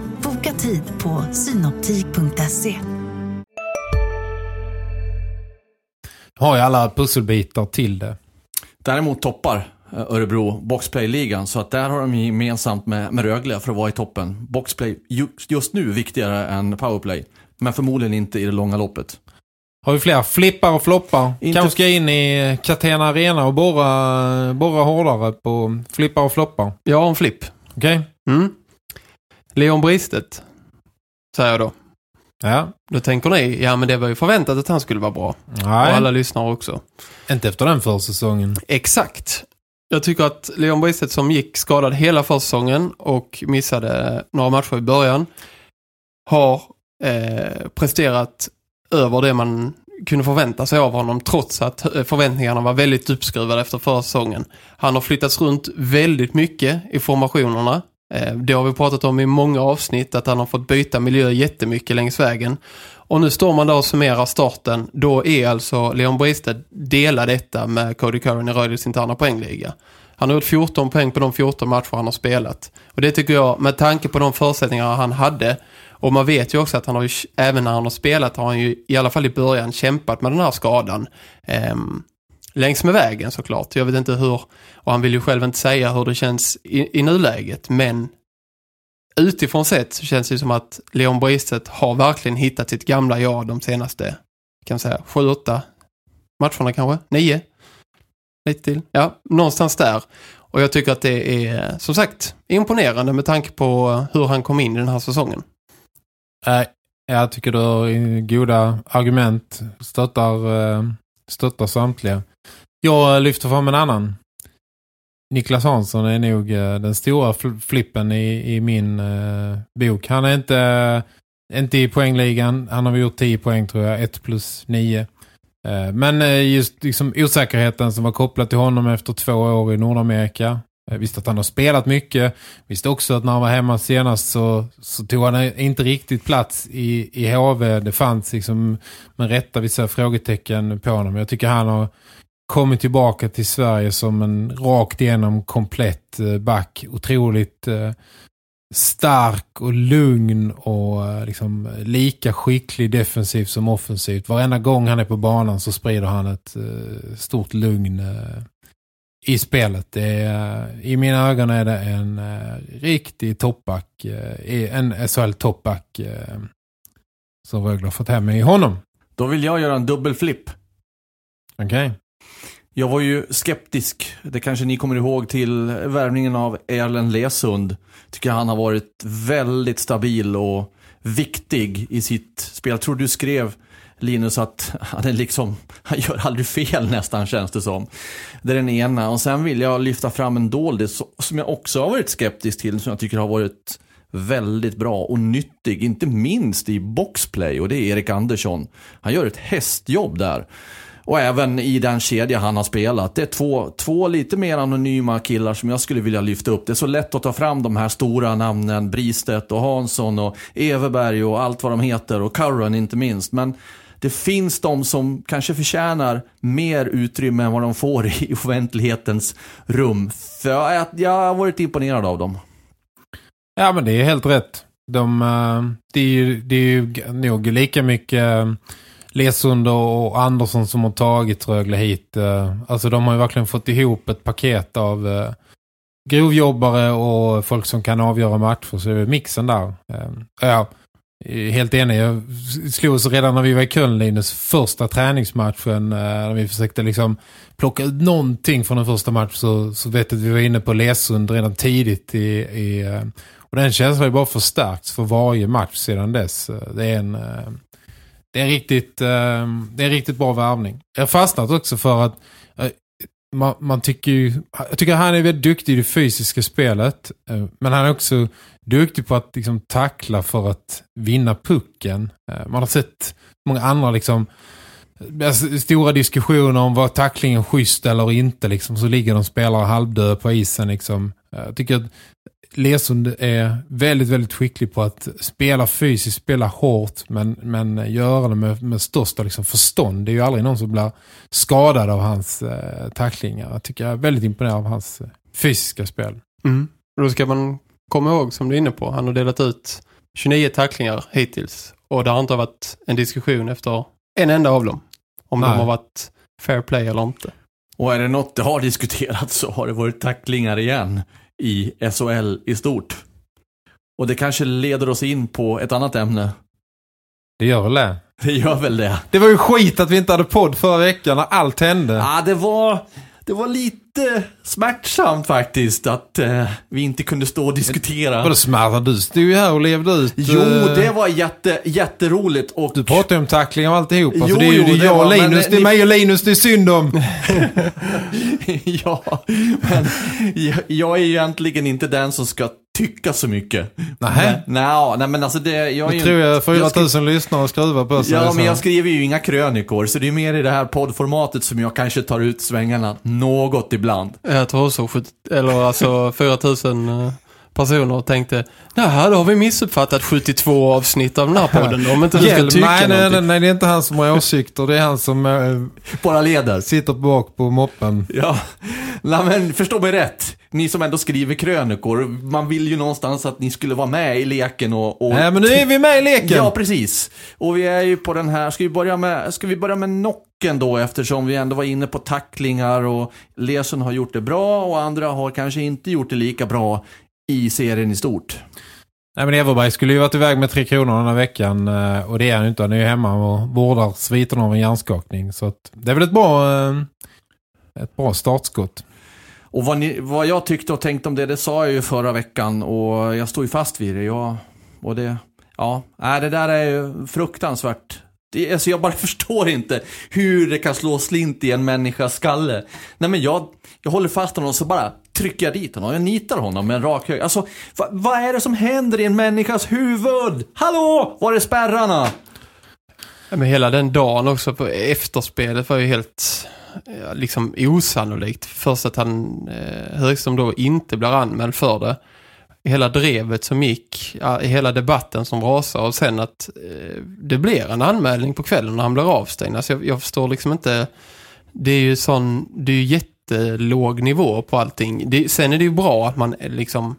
Boka tid på synoptik.se. Har ju alla pusselbitar till det. Däremot toppar eh, Örebro Boxplay-ligan, så att där har de gemensamt med, med Rögle för att vara i toppen. Boxplay ju- just nu viktigare än powerplay, men förmodligen inte i det långa loppet. Har vi fler flippar och floppar? Inte- Kanske ska in i Catena Arena och borra, borra hårdare på flippar och floppar. Har en flipp. Okej? Mm. Leon Bristet, säger jag då. Ja. Då tänker ni, ja men det var ju förväntat att han skulle vara bra. Och Nej, alla lyssnar också. inte efter den försäsongen. Exakt. Jag tycker att Leon Bristet som gick skadad hela försäsongen och missade några matcher i början har eh, presterat över det man kunde förvänta sig av honom trots att eh, förväntningarna var väldigt uppskruvade efter förra säsongen. Han har flyttats runt väldigt mycket i formationerna. Eh, det har vi pratat om i många avsnitt att han har fått byta miljö jättemycket längs vägen. Och nu står man där och summerar starten. Då är alltså Leon Bristad delar detta med Cody Curran i Röjles interna poängliga. Han har gjort 14 poäng på de 14 matcher han har spelat. Och det tycker jag, med tanke på de förutsättningar han hade, och man vet ju också att han har ju, även när han har spelat har han ju i alla fall i början kämpat med den här skadan. Ehm, längs med vägen såklart. Jag vet inte hur, och han vill ju själv inte säga hur det känns i, i nuläget, men utifrån sett så känns det som att Leon Bristet har verkligen hittat sitt gamla jag de senaste, kan man säga, sju, åtta matcherna kanske? Nio? Lite till. Ja, någonstans där. Och jag tycker att det är, som sagt, imponerande med tanke på hur han kom in i den här säsongen. Äh, jag tycker du har goda argument. Stöttar, eh, stöttar samtliga. Jag lyfter fram en annan. Niklas Hansson är nog eh, den stora flippen i, i min eh, bok. Han är inte, eh, inte i poängligan. Han har gjort 10 poäng tror jag. 1 plus 9. Eh, men eh, just liksom osäkerheten som var kopplad till honom efter två år i Nordamerika. Jag visste att han har spelat mycket. Visste också att när han var hemma senast så, så tog han inte riktigt plats i, i HV. Det fanns liksom med rätta vissa frågetecken på honom. Jag tycker han har kommit tillbaka till Sverige som en rakt igenom komplett eh, back. Otroligt eh, stark och lugn och eh, liksom lika skicklig defensivt som offensivt. Varenda gång han är på banan så sprider han ett stort lugn i spelet. Det är, I mina ögon är det en riktig toppback, en SHL toppback eh, som Rögle har fått hem i honom. Då vill jag göra en dubbelflipp. Okej. Jag var ju skeptisk, det kanske ni kommer ihåg, till värvningen av Erlen Lesund. Tycker han har varit väldigt stabil och viktig i sitt spel. Jag tror du skrev Linus att han är liksom, han gör aldrig fel nästan känns det som. Det är den ena. Och sen vill jag lyfta fram en doldis som jag också har varit skeptisk till, som jag tycker har varit väldigt bra och nyttig, inte minst i boxplay och det är Erik Andersson. Han gör ett hästjobb där. Och även i den kedja han har spelat. Det är två, två lite mer anonyma killar som jag skulle vilja lyfta upp. Det är så lätt att ta fram de här stora namnen. Bristedt och Hansson och Everberg och allt vad de heter. Och Curran inte minst. Men det finns de som kanske förtjänar mer utrymme än vad de får i offentlighetens rum. För jag, jag har varit imponerad av dem. Ja, men det är helt rätt. De, eh, det, är ju, det är ju nog lika mycket eh, Lesund och Andersson som har tagit Rögle hit. Eh, alltså de har ju verkligen fått ihop ett paket av, eh, grovjobbare och folk som kan avgöra matcher så det är mixen där. Eh, ja, helt enig. Jag slog oss redan när vi var i Köln, Linus, första träningsmatchen. När vi försökte liksom plocka ut någonting från den första matchen så, så vet jag att vi var inne på Lesund redan tidigt i, i och den känslan har ju bara förstärkts för varje match sedan dess. Det är en, det är en, riktigt, eh, det är riktigt bra värvning. Jag har fastnat också för att eh, man, man tycker ju, jag tycker han är väldigt duktig i det fysiska spelet. Eh, men han är också duktig på att liksom tackla för att vinna pucken. Eh, man har sett många andra liksom alltså, stora diskussioner om vad tacklingen schysst eller inte. Liksom, så ligger de spelare halvdöda på isen. Liksom. Eh, jag tycker att Lesund är väldigt, väldigt skicklig på att spela fysiskt, spela hårt men, men göra det med, med största liksom förstånd. Det är ju aldrig någon som blir skadad av hans eh, tacklingar. Jag tycker jag är väldigt imponerad av hans eh, fysiska spel. Mm. Då ska man komma ihåg som du är inne på. Han har delat ut 29 tacklingar hittills. Och det har inte varit en diskussion efter en enda av dem. Om Nej. de har varit fair play eller inte. Och är det något det har diskuterats så har det varit tacklingar igen i SHL i stort. Och det kanske leder oss in på ett annat ämne. Det gör väl det? Det gör väl det. Det var ju skit att vi inte hade podd förra veckan när allt hände. Ja, det var, det var lite smärtsamt faktiskt att eh, vi inte kunde stå och diskutera. Vadå smärtsamt? Du stod ju här och levde ut. Jo, eh... det var jätte, jätteroligt. Och... Du pratade ju om tackling och alltihopa. Jo, för det är ju jo, det jag och Linus. det är mig och Linus det är synd om. ja, men jag, jag är ju egentligen inte den som ska tycka så mycket. Nej. Nej, nej men alltså det... Jag är tror jag 4000 lyssnare och skruvar på sig. Ja, men jag skriver ju inga krönikor. Så det är mer i det här poddformatet som jag kanske tar ut svängarna något ibland. Jag tror så, eller alltså 4000 eh, personer och tänkte Jaha, då har vi missuppfattat 72 avsnitt av den här podden. Om inte du ska tycka nej, nej, nej, nej, det är inte han som har åsikter. Det är han som äh, bara leder. Sitter bak på moppen. Ja, nej, men förstå mig rätt. Ni som ändå skriver krönikor, man vill ju någonstans att ni skulle vara med i leken och... och... Nej, men nu är vi med i leken! Ja, precis. Och vi är ju på den här, ska vi börja med, ska vi börja med Nocken då, eftersom vi ändå var inne på tacklingar och Lesen har gjort det bra och andra har kanske inte gjort det lika bra i serien i stort. Nej men Everberg skulle ju varit iväg med tre kronor den här veckan eh, och det är han ju inte. Han är ju hemma och vårdar sviterna av en hjärnskakning. Så att det är väl ett bra, eh, ett bra startskott. Och vad, ni, vad jag tyckte och tänkte om det, det sa jag ju förra veckan och jag står ju fast vid det. Jag, och det, ja, det där är ju fruktansvärt. Det, alltså jag bara förstår inte hur det kan slå slint i en människas skalle. Nej men jag, jag håller fast honom och så bara trycker jag dit honom. Jag nitar honom med en rak hög. Alltså, va, vad är det som händer i en människas huvud? Hallå! Var är spärrarna? Ja, men hela den dagen också på efterspelet var ju helt liksom osannolikt. Först att han eh, Högström då inte blir anmäld för det. Hela drevet som gick, ja, hela debatten som rasade och sen att eh, det blir en anmälning på kvällen när han blir avstängd. Alltså jag, jag förstår liksom inte, det är ju sån, det är ju jättelåg nivå på allting. Det, sen är det ju bra att man eh, liksom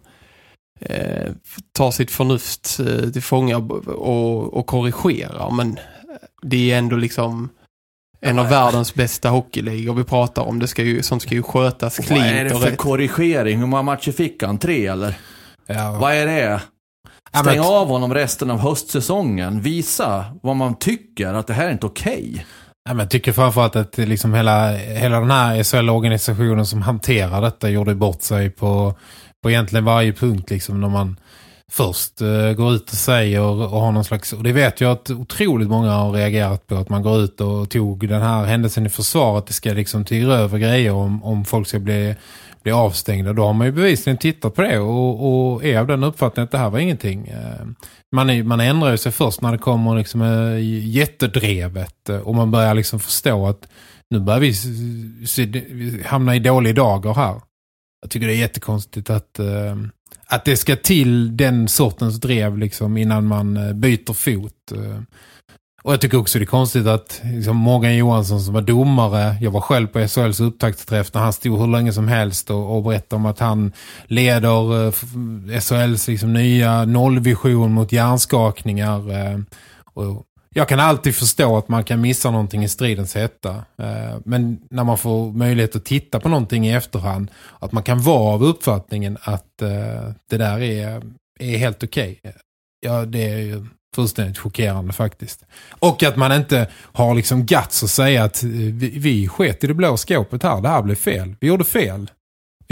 eh, tar sitt förnuft eh, till fånga och, och korrigerar men det är ändå liksom en av världens bästa hockeyligor vi pratar om. Det ska ju, som ska ju skötas klint. Vad är det för korrigering? Hur många matcher fick han? Tre eller? Ja. Vad är det? Stäng av honom resten av höstsäsongen. Visa vad man tycker, att det här är inte okej. Okay. Ja, men jag tycker framförallt att eh, liksom hela, hela den här SHL-organisationen som hanterar detta gjorde bort sig på, på egentligen varje punkt. Liksom, när man först uh, går ut och säger och, och har någon slags... Och det vet jag att otroligt många har reagerat på. Att man går ut och tog den här händelsen i försvaret. Det ska liksom till över grejer om, om folk ska bli, bli avstängda. Då har man ju bevisligen tittat på det och, och är av den uppfattningen att det här var ingenting. Uh, man, är, man ändrar sig först när det kommer liksom uh, jättedrevet. Uh, och man börjar liksom förstå att nu börjar vi hamna i dålig dagar här. Jag tycker det är jättekonstigt att att det ska till den sortens drev liksom innan man eh, byter fot. Eh. Och jag tycker också det är konstigt att liksom Morgan Johansson som var domare, jag var själv på SHLs upptaktsträff när han stod hur länge som helst och, och berättade om att han leder eh, SHLs liksom nya nollvision mot hjärnskakningar. Eh. Och jag kan alltid förstå att man kan missa någonting i stridens hetta. Eh, men när man får möjlighet att titta på någonting i efterhand, att man kan vara av uppfattningen att eh, det där är, är helt okej. Eh, ja, det är ju fullständigt chockerande faktiskt. Och att man inte har liksom guts att säga att vi, vi sket i det blå skåpet här, det här blev fel. Vi gjorde fel.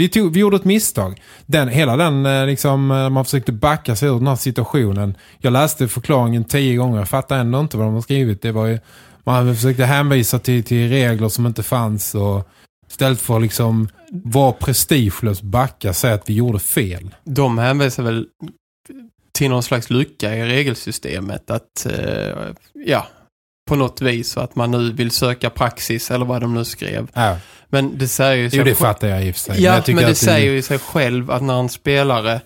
Vi, tog, vi gjorde ett misstag. Den, hela den, eh, liksom, eh, man försökte backa sig ur den här situationen. Jag läste förklaringen tio gånger, jag fattar ändå inte vad de har skrivit. Det var ju, man försökte hänvisa till, till regler som inte fanns och istället för att liksom vara prestigelös backa säga att vi gjorde fel. De hänvisar väl till någon slags lycka i regelsystemet att eh, ja, på något vis att man nu vill söka praxis eller vad de nu skrev. Ja. Men det säger ju sig Jo, det själv- fattar jag i och för sig. Ja, tycker men det att säger ju sig själv att när en spelare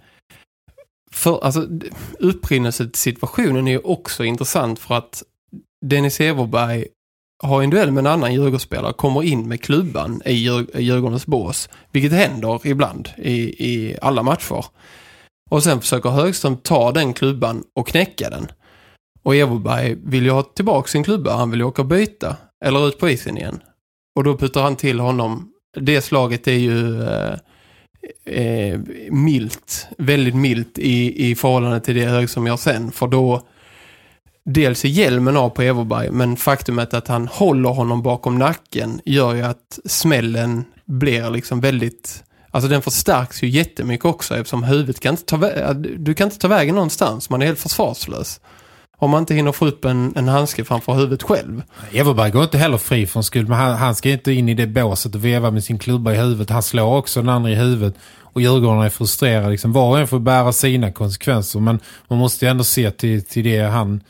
för, alltså, d- upprinnelsesituationen är ju också intressant för att Dennis Everberg har en duell med en annan Djurgårdsspelare, kommer in med klubban i Djurgårdens bås, vilket händer ibland i, i alla matcher. Och sen försöker Högström ta den klubban och knäcka den. Och Everberg vill ju ha tillbaka sin klubba, han vill ju åka och byta, eller ut på isen igen. Och då puttar han till honom. Det slaget är ju eh, eh, milt, väldigt milt i, i förhållande till det hög som jag sen. För då dels är hjälmen av på Everberg, men faktumet att han håller honom bakom nacken gör ju att smällen blir liksom väldigt... Alltså den förstärks ju jättemycket också eftersom huvudet kan inte ta, vä- du kan inte ta vägen någonstans. Man är helt försvarslös. Om man inte hinner få upp en, en handske framför huvudet själv. Everberg går inte heller fri från skuld. Men han, han ska inte in i det båset och veva med sin klubba i huvudet. Han slår också den andra i huvudet. Och Djurgården är frustrerad. Liksom, var och en får bära sina konsekvenser. Men man måste ju ändå se till, till det han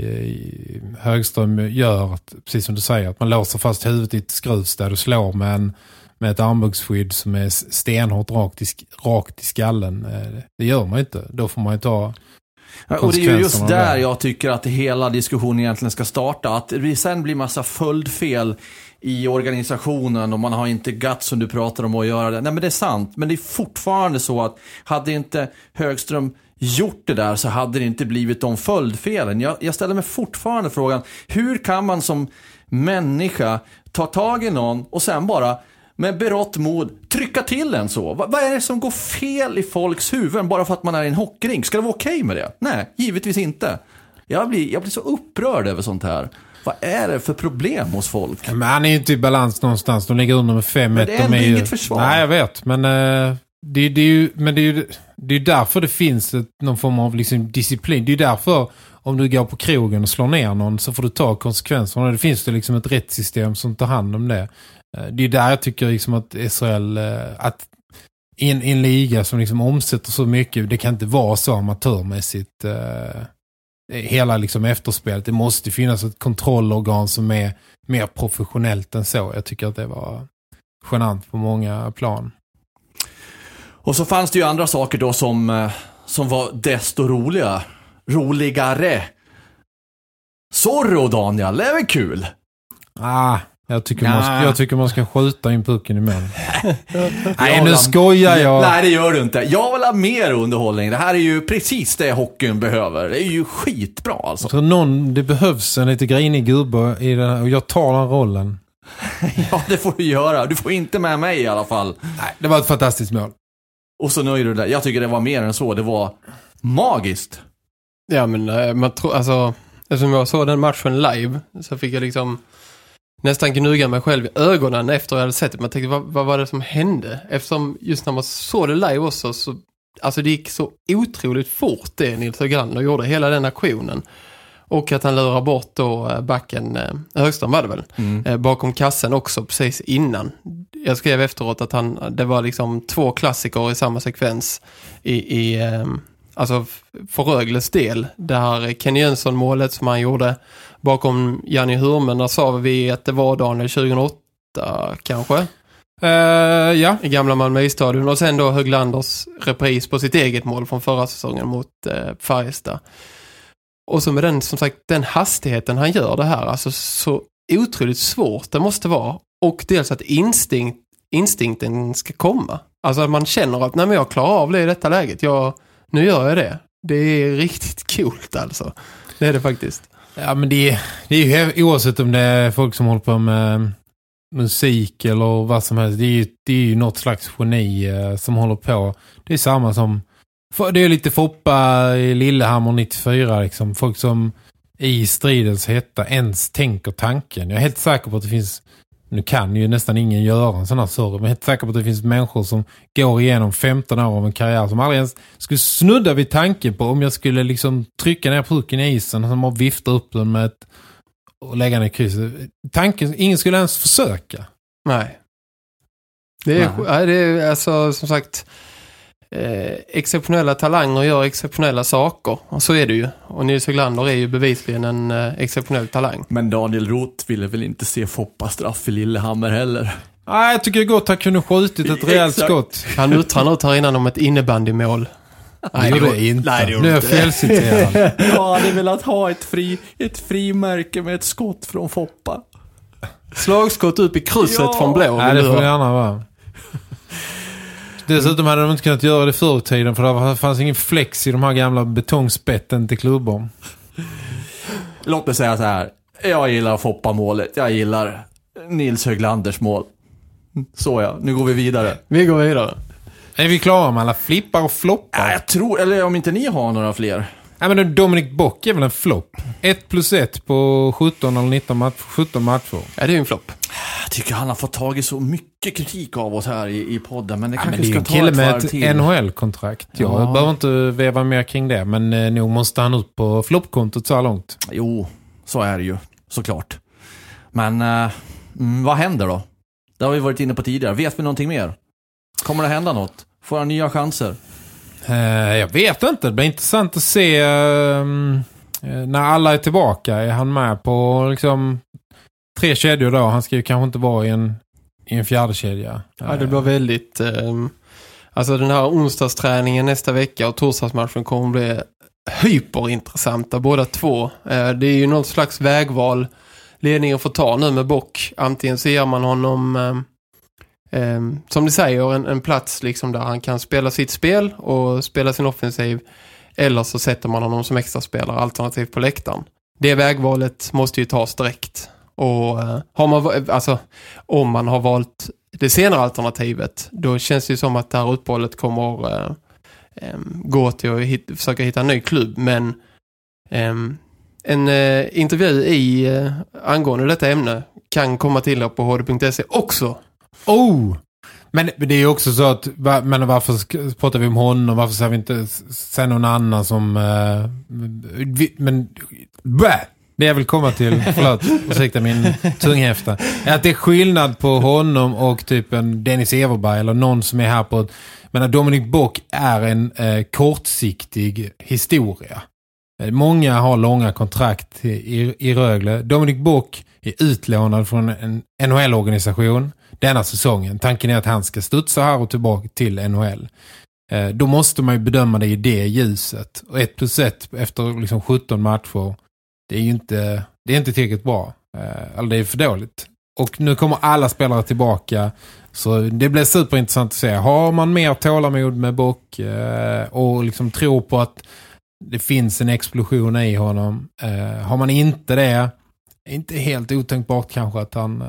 eh, Högström gör. Att, precis som du säger. Att man låser fast huvudet i ett skruvstäd och slår med, en, med ett armbågsskydd som är stenhårt rakt i, rakt i skallen. Eh, det gör man inte. Då får man ju ta... Och det är ju just där jag tycker att hela diskussionen egentligen ska starta. Att det sen blir massa följdfel i organisationen och man har inte guts som du pratar om att göra det. Nej men det är sant, men det är fortfarande så att hade inte Högström gjort det där så hade det inte blivit de följdfelen. Jag, jag ställer mig fortfarande frågan, hur kan man som människa ta tag i någon och sen bara med berått mod trycka till en så? Va, vad är det som går fel i folks huvuden bara för att man är i en hockeyrink? Ska det vara okej med det? Nej, givetvis inte. Jag blir, jag blir så upprörd över sånt här. Vad är det för problem hos folk? Men han är ju inte i balans någonstans. De ligger under med 5-1. Men det är De ju- inget försvar. Nej, jag vet. Men, eh, det, det är ju, men det är ju det är ju därför det finns ett, någon form av liksom disciplin. Det är ju därför om du går på krogen och slår ner någon så får du ta konsekvenserna. Det finns det liksom ett rättssystem som tar hand om det. Eh, Det är där jag tycker liksom att SHL, eh, att i en, en liga som liksom omsätter så mycket, det kan inte vara så amatörmässigt. eh, hela liksom efterspelet. Det måste finnas ett kontrollorgan som är mer professionellt än så. Jag tycker att det var genant på många plan. Och så fanns det ju andra saker då som, eh, som var desto roliga. Roligare. Zorro Daniel, det är väl kul? Ah, jag tycker, man, ska, Ja. jag tycker man ska skjuta in pucken i mål. Nej, nu skojar jag. Nej, det gör du inte. Jag vill ha mer underhållning. Det här är ju precis det hockeyn behöver. Det är ju skitbra alltså. Jag tror någon, det behövs en lite grinig gubbe i den här, och jag tar den rollen. Ja, det får du göra. Du får inte med mig i alla fall. Nej, det var ett fantastiskt mål. Och så nöjer du dig. Jag tycker det var mer än så. Det var magiskt. Ja, men eh, man tror, alltså, eftersom jag såg den matchen live så fick jag liksom nästan gnugga mig själv i ögonen efter jag hade sett det. Man tänkte, vad, vad var det som hände? Eftersom just när man såg det live också så, alltså det gick så otroligt fort det Nils Höglander gjorde, hela den aktionen. Och att han lurar bort då eh, backen, eh, Högström var det väl, eh, bakom kassen också precis innan. Jag skrev efteråt att han, det var liksom två klassiker i samma sekvens i, i eh, alltså för Rögles del. Det här Kenny Jönsson-målet som han gjorde bakom Janni Hurmen, där sa vi att det var Daniel 2008 kanske, Eh, ja. i gamla Malmö-stadion. Och sen då Höglanders repris på sitt eget mål från förra säsongen mot eh, Färjestad. Och så med den, som sagt, den hastigheten han gör det här, alltså så otroligt svårt det måste vara. Och dels att instinkt, instinkten ska komma. Alltså att man känner att, nej men jag klarar av det i detta läget. Jag, nu gör jag det. Det är riktigt coolt alltså. Det är det faktiskt. Ja, men det, är- det är ju oavsett om det är folk som håller på med eh, musik eller vad som helst. Det är ju, det är ju något slags geni eh, som håller på. Det är samma som... Det är lite Foppa i Lillehammer 94 liksom. Folk som i stridens hetta ens tänker tanken. Jag är helt säker på att det finns... Nu kan ju nästan ingen göra en sån här story, men jag är helt säker på att det finns människor som går igenom 15 år av en karriär som aldrig ens skulle snudda vid tanken på om jag skulle liksom trycka ner pucken i isen som och vifta upp den med ett och lägga i krysset. Tanken, ingen skulle ens försöka. Nej. Det är, nej. det är alltså som sagt eh, exceptionella talanger gör exceptionella saker. Och så är det ju. Och Nils Höglander är ju bevisligen en eh, exceptionell talang. Men Daniel Roth ville väl inte se Foppa straff i Lillehammer heller? Nej, jag tycker det är gott att han kunde skjutit ett rejält skott. Han uttrade något här innan om ett innebandymål. Nej, det gjorde inte. Nej, det gjorde nu är jag felciterad. Jag hade velat ha ett, fri, ett frimärke med ett skott från Foppa. Slagskott upp i krysset Ja. från blå. Nej, det får det gärna vara. Dessutom hade de inte kunnat göra det förr i tiden för det fanns ingen flex i de här gamla betongspetten till klubbor. Låt mig säga så här. Jag gillar Foppa-målet. Jag gillar Nils Höglanders mål. Så ja, nu går vi vidare. Vi går vidare. Är vi klara med alla flippar och floppar? Ja, jag tror, eller om inte ni har några fler. Nej, men Dominic Bock är väl en flopp? 1 plus 1 på 17 eller 19 match, 17 matcher. Ja, det är ju en flopp. Jag tycker han har fått tag i så mycket kritik av oss här i, i podden, men det Ja, men kanske det är ju ska ta kille ett med ett. NHL-kontrakt. Jag Ja. behöver inte veva mer kring det, men eh, nog måste han ut på floppkontot så här långt. Jo, så är det ju, såklart. Men eh, mm, vad händer då? Det har vi varit inne på tidigare. Vet vi någonting mer? Kommer det hända något? Får han nya chanser? Eh, jag vet inte, det blir intressant att se eh, eh, när alla är tillbaka. Är han med på liksom tre kedjor då? Han ska ju kanske inte vara i en, i en fjärde kedja. Ja, det blir väldigt... Eh, alltså den här onsdagsträningen nästa vecka och torsdagsmatchen kommer bli hyperintressanta båda två. Eh, det är ju något slags vägval ledningen får ta nu med Bock. Antingen så ger man honom, Eh, som du säger, en, en plats liksom där han kan spela sitt spel och spela sin offensiv. Eller så sätter man honom som extra spelare alternativt på läktaren. Det vägvalet måste ju tas direkt. Och eh, har man, alltså, om man har valt det senare alternativet, då känns det ju som att det här uppehållet kommer eh, gå till att hit, försöka hitta en ny klubb. Men eh, en eh, intervju i eh, angående detta ämne kan komma till er på hd.se också. Oh! Men det är ju också så att, men varför pratar vi om honom? Varför säger vi inte sen någon annan som... Eh, vi, men... Bä! Det jag vill komma till, förlåt, ursäkta min tunghäfta. Är att det är skillnad på honom och typ en Dennis Everberg eller någon som är här på... ett- Men Dominic Bock är en eh, kortsiktig historia. Eh, Många har långa kontrakt i, i, Rögle. Dominic Bock är utlånad från en NHL-organisation denna säsongen. Tanken är att han ska studsa här och tillbaka till NHL. Eh, då måste man ju bedöma det i det ljuset. Och 1 plus 1 efter liksom 17 matcher, det är ju inte, det är inte tillräckligt bra. Eh, eller det är för dåligt. Och nu kommer alla spelare tillbaka. Så det blir superintressant att se. Har man mer tålamod med Bock eh, och liksom tror på att det finns en explosion i honom. Eh, har man inte det, inte helt otänkbart kanske att han eh,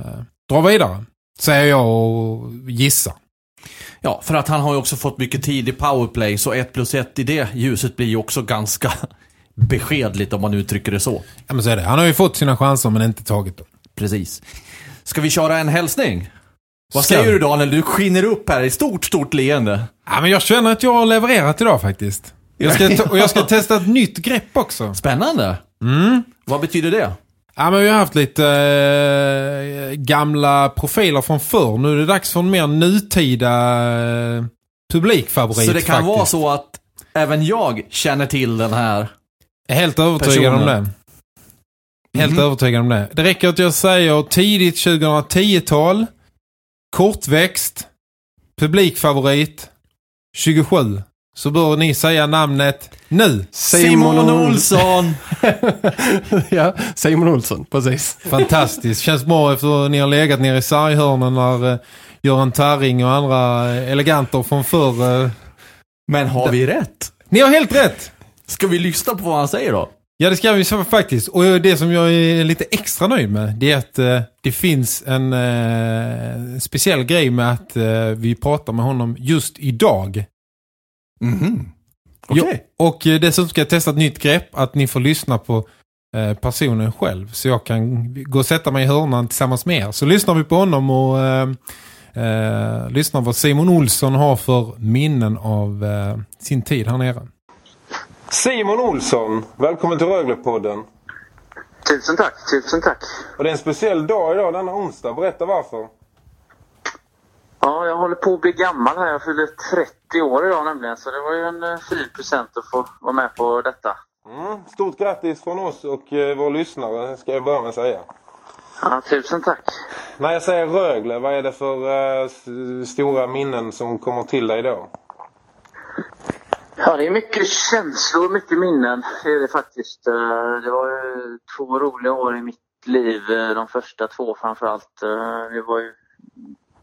drar vidare. Säger jag och gissar. Ja, för att han har ju också fått mycket tid i powerplay, så ett plus ett i det ljuset blir ju också ganska beskedligt om man uttrycker det så. Ja, men så är det. Han har ju fått sina chanser men inte tagit dem. Precis. Ska vi köra en hälsning? Vad Ska säger vi? du Daniel? Du skiner upp här i stort, stort leende. Ja, men jag känner att jag har levererat idag faktiskt. Jag ska och jag ska testa ett nytt grepp också. Spännande. Mm. Vad betyder det? Ja, men vi har haft lite eh, gamla profiler från förr. Nu är det dags för en mer nutida eh, publikfavorit så det kan faktiskt. vara så att även jag känner till den här. Jag är helt övertygad om Personen. det. Helt Mhm. övertygad om det. Det räcker att jag säger tidigt 2010-tal, kortväxt, publikfavorit, 27. Så bör ni säga namnet nu. Simon Olsson! ja, Simon Olsson, precis. Fantastiskt. Känns bra efter att ni har legat nere i sarghörnen när eh, Göran Tarring och andra eh, eleganter från förr. eh, Men har vi rätt? Ni har helt rätt! Ska vi lyssna på vad han säger då? Ja, det ska vi så faktiskt. Och det som jag är lite extra nöjd med det är att eh, det finns en eh, speciell grej med att eh, vi pratar med honom just idag. Mhm. Okej. Ja, och eh, dessutom ska jag testa ett nytt grepp att ni får lyssna på eh, personen själv. Så jag kan gå och sätta mig i hörnan tillsammans med er. Så lyssnar vi på honom och lyssnar vad Simon Olsson har för minnen av sin tid här nere. Simon Olsson, välkommen till Röglepodden. Tusen tack, tusen tack. Och det är en speciell dag idag, denna onsdag. Berätta varför. Ja, jag håller på att bli gammal här. Jag fyller 30 år idag nämligen. Så det var ju en eh, fin present att få vara med på detta. Mm, stort grattis från oss och eh, vår lyssnare, ska jag börja med att säga. Ja, tusen tack. När jag säger Rögle, vad är det för s- stora minnen som kommer till dig då? Ja, det är mycket känslor, mycket minnen. Det är det faktiskt. Eh, det var ju två roliga år i mitt liv. Eh, de första två framförallt. Eh, vi var ju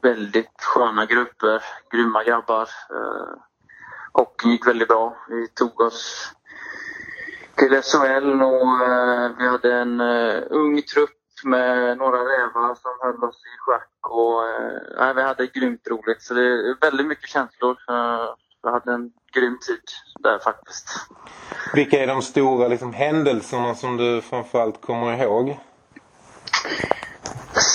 väldigt sköna grupper, grymma grabbar. Hockeyn gick väldigt bra. Vi tog oss till SHL och vi hade en ung trupp med några rävar som höll oss i schack och nej, vi hade grymt roligt. Så det är väldigt mycket känslor. Jag hade en grym tid där faktiskt. Vilka är de stora liksom, händelserna som du framförallt kommer ihåg?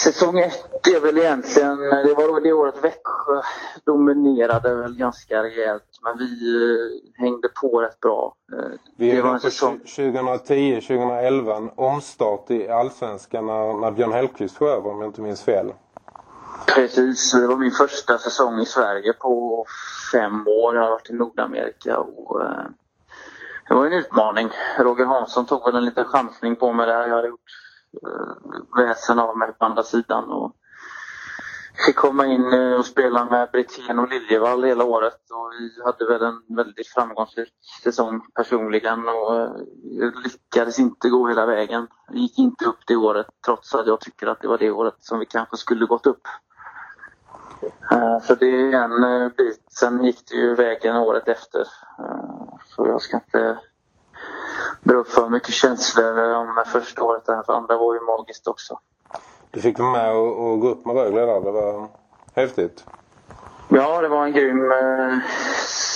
Säsong ett är väl egentligen, det var det året Växjö dominerade väl ganska rejält. Men vi eh, hängde på rätt bra. Eh, Vi det var en säsong. 2010-2011, en omstart i Allsvenskan när, när Björn Hellkvist tog över om jag inte minns fel. Precis, det var min första säsong i Sverige på fem år. Jag har varit i Nordamerika och eh, det var en utmaning. Roger Hansson tog väl en liten chansning på mig där. Jag hade gjort eh, väsen av mig på andra sidan och fick komma in eh, och spela med Brithén och Liljevall hela året och vi hade väl en väldigt framgångsrik säsong personligen och eh, jag lyckades inte gå hela vägen. Jag gick inte upp det året trots att jag tycker att det var det året som vi kanske skulle gått upp. Eh, Så det är en eh, bit. Sen gick det ju vägen året efter. Eh, Så jag ska inte dra upp för mycket känslor om första året där. För andra var ju magiskt också. Du fick vara med och, och gå upp med Rögle där. Det var häftigt. Ja, det var en grym eh,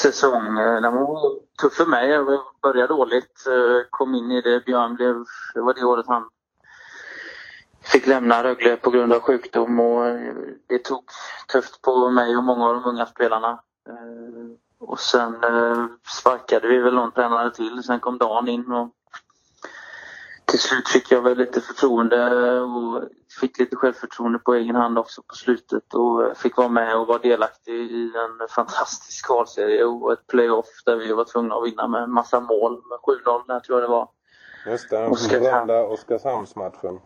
säsong. Den var tuff för mig. Jag började dåligt. Kom in i det. Björn blev... Det var det året han fick lämna Rögle på grund av sjukdom och eh, det tog tufft på mig och många av de unga spelarna. Eh, och sen eh, sparkade vi väl någon tränare till. Sen kom Dan in och till slut fick jag väl lite förtroende och fick lite självförtroende på egen hand också på slutet och fick vara med och vara delaktig i en fantastisk kvalserie och ett playoff där vi var tvungna att vinna med en massa mål. Med 7-0 tror jag det var. Just det, den Oskarshamn. berömda Oskarshamnsmatchen.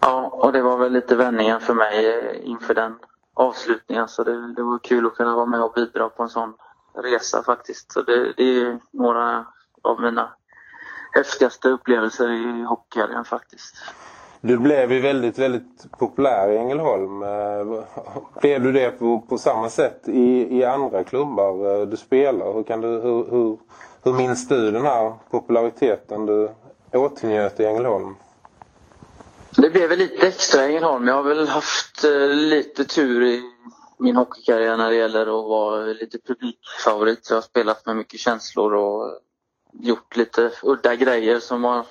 Ja, och det var väl lite vändningen för mig eh, inför den avslutningen. Så det, det var kul att kunna vara med och bidra på en sån resa faktiskt. Så det, det är några av mina häftigaste upplevelser i hockeykarriären faktiskt. Du blev ju väldigt, väldigt populär i Ängelholm. Eh, Blev du det på, på samma sätt i, i andra klubbar eh, du spelar? Hur, kan du, hur, hur, hur minns du den här populariteten du åtnjöt i Ängelholm? Det blev väl lite extra i Ängelholm. Jag har väl haft eh, lite tur i min hockeykarriär när det gäller att vara lite publikfavorit. Jag har spelat med mycket känslor och gjort lite udda grejer som har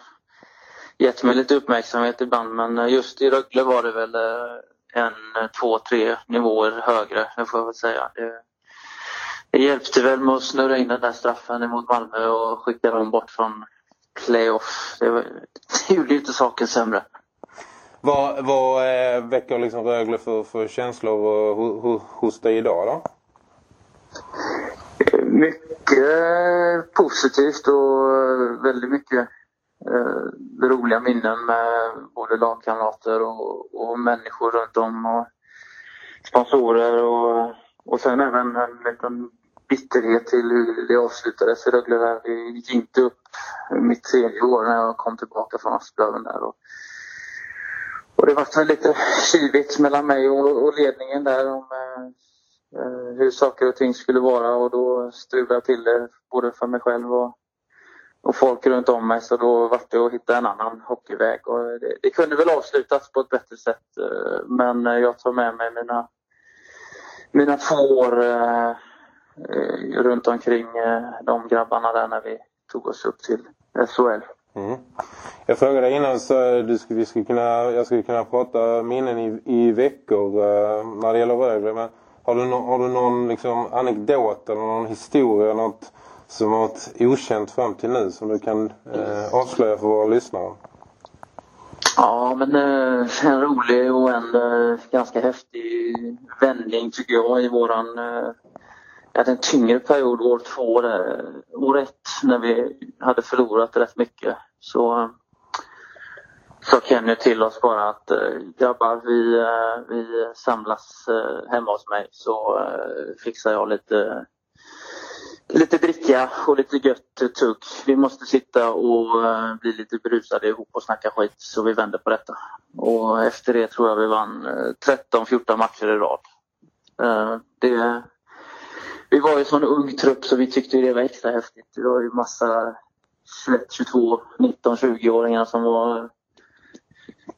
gett mig lite uppmärksamhet ibland. Men eh, just i Rögle var det väl eh, en, två, tre nivåer högre, det får jag väl säga. Det, det hjälpte väl med att snurra in den där straffen mot Malmö och skicka dem bort från playoff. Det, var, det gjorde ju inte saken sämre. Vad, vad eh, väcker liksom Rögle för, för känslor och, hos dig idag då? Mycket positivt och väldigt mycket eh, roliga minnen med både lagkamrater och, och människor runt om och sponsorer och, och sen även en liten bitterhet till hur det avslutades i Rögle där. Det gick inte upp mitt tredje år när jag kom tillbaka från Asplöven där. Och, och det var lite kivigt mellan mig och, och ledningen där om eh, eh, hur saker och ting skulle vara och då strulade jag till det både för mig själv och och folk runt om mig så då var det att hitta en annan hockeyväg. Och det, det kunde väl avslutas på ett bättre sätt eh, men jag tar med mig mina, mina två år eh, eh, runt omkring eh, de grabbarna där när vi tog oss upp till SHL. Mm. Jag frågade innan så du skulle, vi skulle kunna, jag skulle kunna prata minnen i, i veckor uh, när det gäller Rögle. Men har du, no, har du någon liksom, anekdot eller någon historia något som varit okänt fram till nu som du kan uh, avslöja för våra lyssnare? Ja, men uh, en rolig och en ganska häftig vändning tycker jag i våran jag hade en tyngre period år två där. År ett när vi hade förlorat rätt mycket så sa Kenny till oss bara att eh, grabbar vi, eh, vi samlas eh, hemma hos mig så fixar jag lite lite dricka och lite gött tugg. Vi måste sitta och bli lite brusade ihop och snacka skit så vi vänder på detta. Och efter det tror jag vi vann 13-14 matcher i rad. Det, vi var ju en sån ung trupp så vi tyckte det var extra häftigt. Det var ju massa 21, 22, 19, 20-åringar som var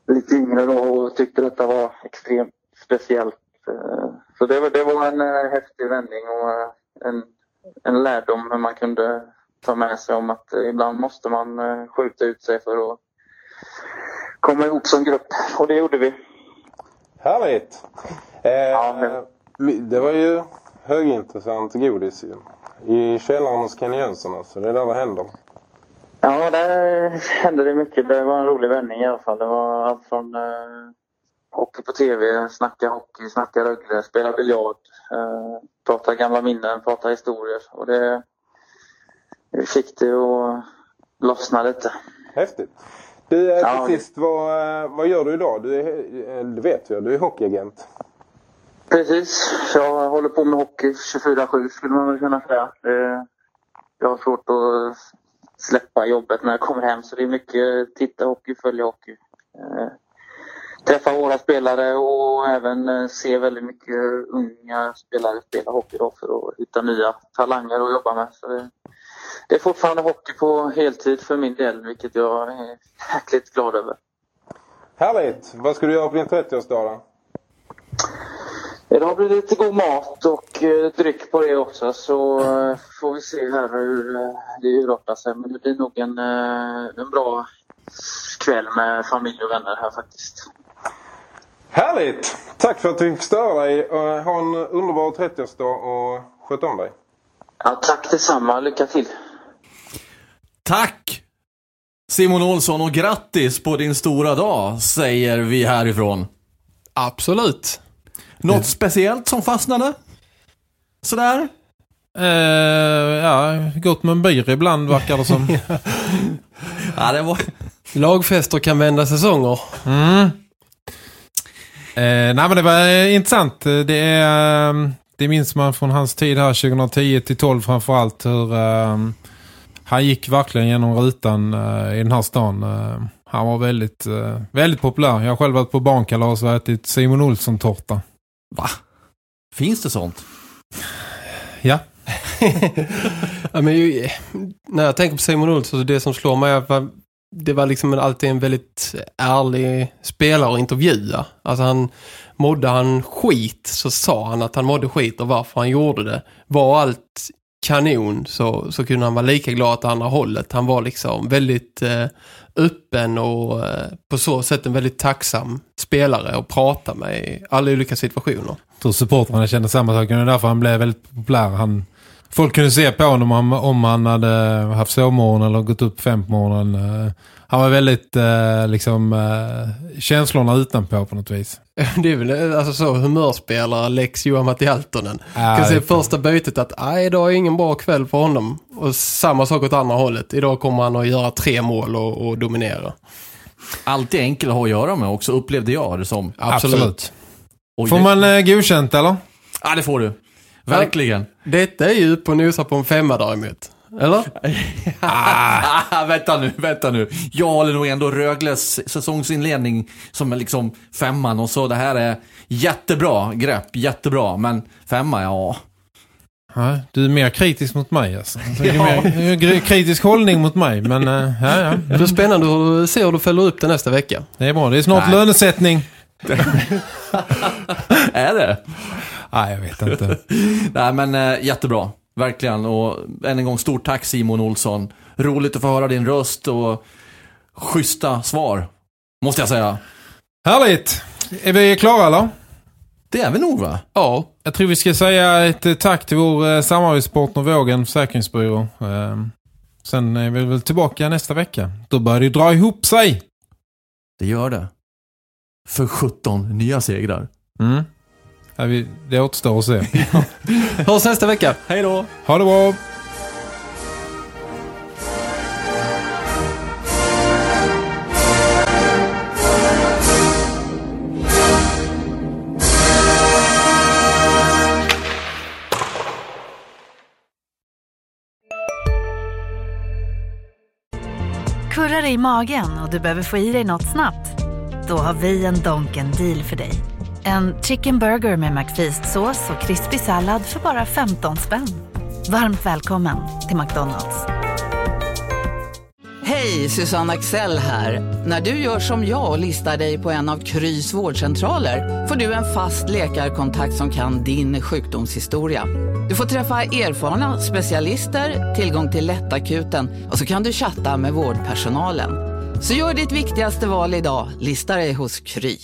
lite yngre då och tyckte detta var extremt speciellt. Eh, så det var, det var en eh, häftig vändning och eh, en, en lärdom man kunde ta med sig om att ibland måste man skjuta ut sig för att komma ihop som grupp. Och det gjorde vi. Härligt! Eh, ja, men... Det var ju högintressant godis ju. I källaren hos Kenny Jönsson så det är där det händer. Ja, där hände det mycket. Det var en rolig vändning i alla fall. Det var allt från eh, hockey på tv, snacka hockey, snacka Rögle, spela biljard, eh, prata gamla minnen, prata historier. Och det, det fick det att lossna lite. Häftigt. Du, eh, till ja, sist, vad, eh, vad gör du idag? Du, är, eh, du vet ju, du är hockeyagent. Precis. Jag håller på med hockey 24-7 skulle man väl kunna säga. Jag har svårt att släppa jobbet när jag kommer hem så det är mycket titta hockey, följa hockey. Eh, träffa våra spelare och även eh, se väldigt mycket unga spelare spela hockey då för att hitta nya talanger att jobba med. Så det, det är fortfarande hockey på heltid för min del vilket jag är jäkligt glad över. Härligt! Vad ska du göra på din 30-årsdag då? Blir det lite god mat och eh, dryck på det också så eh, får vi se här hur eh, det urartar sig. Men det blir nog en, eh, en bra kväll med familj och vänner här faktiskt. Härligt! Tack för att du fick störa dig. Ha en underbar 30-årsdag och sköt om dig. Ja, tack detsamma. Lycka till. Tack! Simon Olsson och grattis på din stora dag, säger vi härifrån. Absolut. Något speciellt som fastnade? Sådär? Uh, ja, gott med en byr ibland verkar det som. ja, det var... Lagfester kan vända säsonger. Mm. Uh, nej men det var uh, intressant. Det är... Uh, det minns man från hans tid här 2010 till 12 framförallt hur han gick verkligen genom rutan i den här stan. han var väldigt, väldigt populär. Jag har själv varit på barnkalas och ätit Simon Olsson-tårta. Va? Finns det sånt? Ja. ja men ju, när jag tänker på Simon Olsson så det som slår mig är att det var liksom alltid en väldigt ärlig spelare att intervjua. Alltså han mådde han skit så sa han att han mådde skit och varför han gjorde det. Var allt kanon så, så kunde han vara lika glad åt andra hållet. Han var liksom väldigt eh, öppen och eh, på så sätt en väldigt tacksam spelare att prata med i alla olika situationer. Jag tror supportrarna kände samma sak. Det är därför han blev väldigt populär. Han, folk kunde se på honom om, om han hade haft sovmorgon eller gått upp fem på morgonen. Eh, han var väldigt eh, liksom eh, känslorna utanpå på något vis. Det är väl alltså så humörspelare Lex Johan Matti Haltonen. Äh, kan se första bytet att nej, idag är ingen bra kväll för honom. Och samma sak åt andra hållet. Idag kommer han att göra tre mål och, och dominera. Alltid enkel att ha att göra med också, upplevde jag det som. Absolut. Absolut. Får man eh, godkänt eller? Ja, det får du. Verkligen. Detta är ju på nosa på en femma däremot. Eller? ah, vänta nu, vänta nu. Jag håller nog ändå Rögles säsongsinledning som är liksom femman och så det här är jättebra grepp, jättebra. Men femma, ja. Ja, du är mer kritisk mot mig alltså. Du är Ja. mer, kritisk hållning mot mig, men eh, ja, ja. Det blir spännande att se hur du följer upp det nästa vecka. Det är bra. Det är snart Nej. lönesättning. Är det? Nej, jag vet inte. Nej men äh, jättebra. Verkligen. Och än en gång stort tack Simon Olsson. Roligt att få höra din röst och schyssta svar. Måste jag säga. Härligt! Är vi klara eller? Det är vi nog va? Ja, Jag tror vi ska säga ett eh, tack till vår eh, samarbetspartner Vågen Försäkringsbyrå. Eh, sen är vi väl tillbaka nästa vecka. Då börjar det dra ihop sig. Det gör det. För 17 nya segrar. Mm. Ja, vi, det återstår att se. hörs nästa vecka. Hej då! Ha det bra! Kurrar i magen och du behöver få i dig något snabbt? Då har vi en Donken deal för dig. En chicken burger med McFeast-sås och krispig sallad för bara 15 spänn. Varmt välkommen till McDonalds. Hej, Susanne Axel här. När du gör som jag och listar dig på en av Krys vårdcentraler får du en fast läkarkontakt som kan din sjukdomshistoria. Du får träffa erfarna specialister, tillgång till lättakuten och så kan du chatta med vårdpersonalen. Så gör ditt viktigaste val idag, lista dig hos Kry.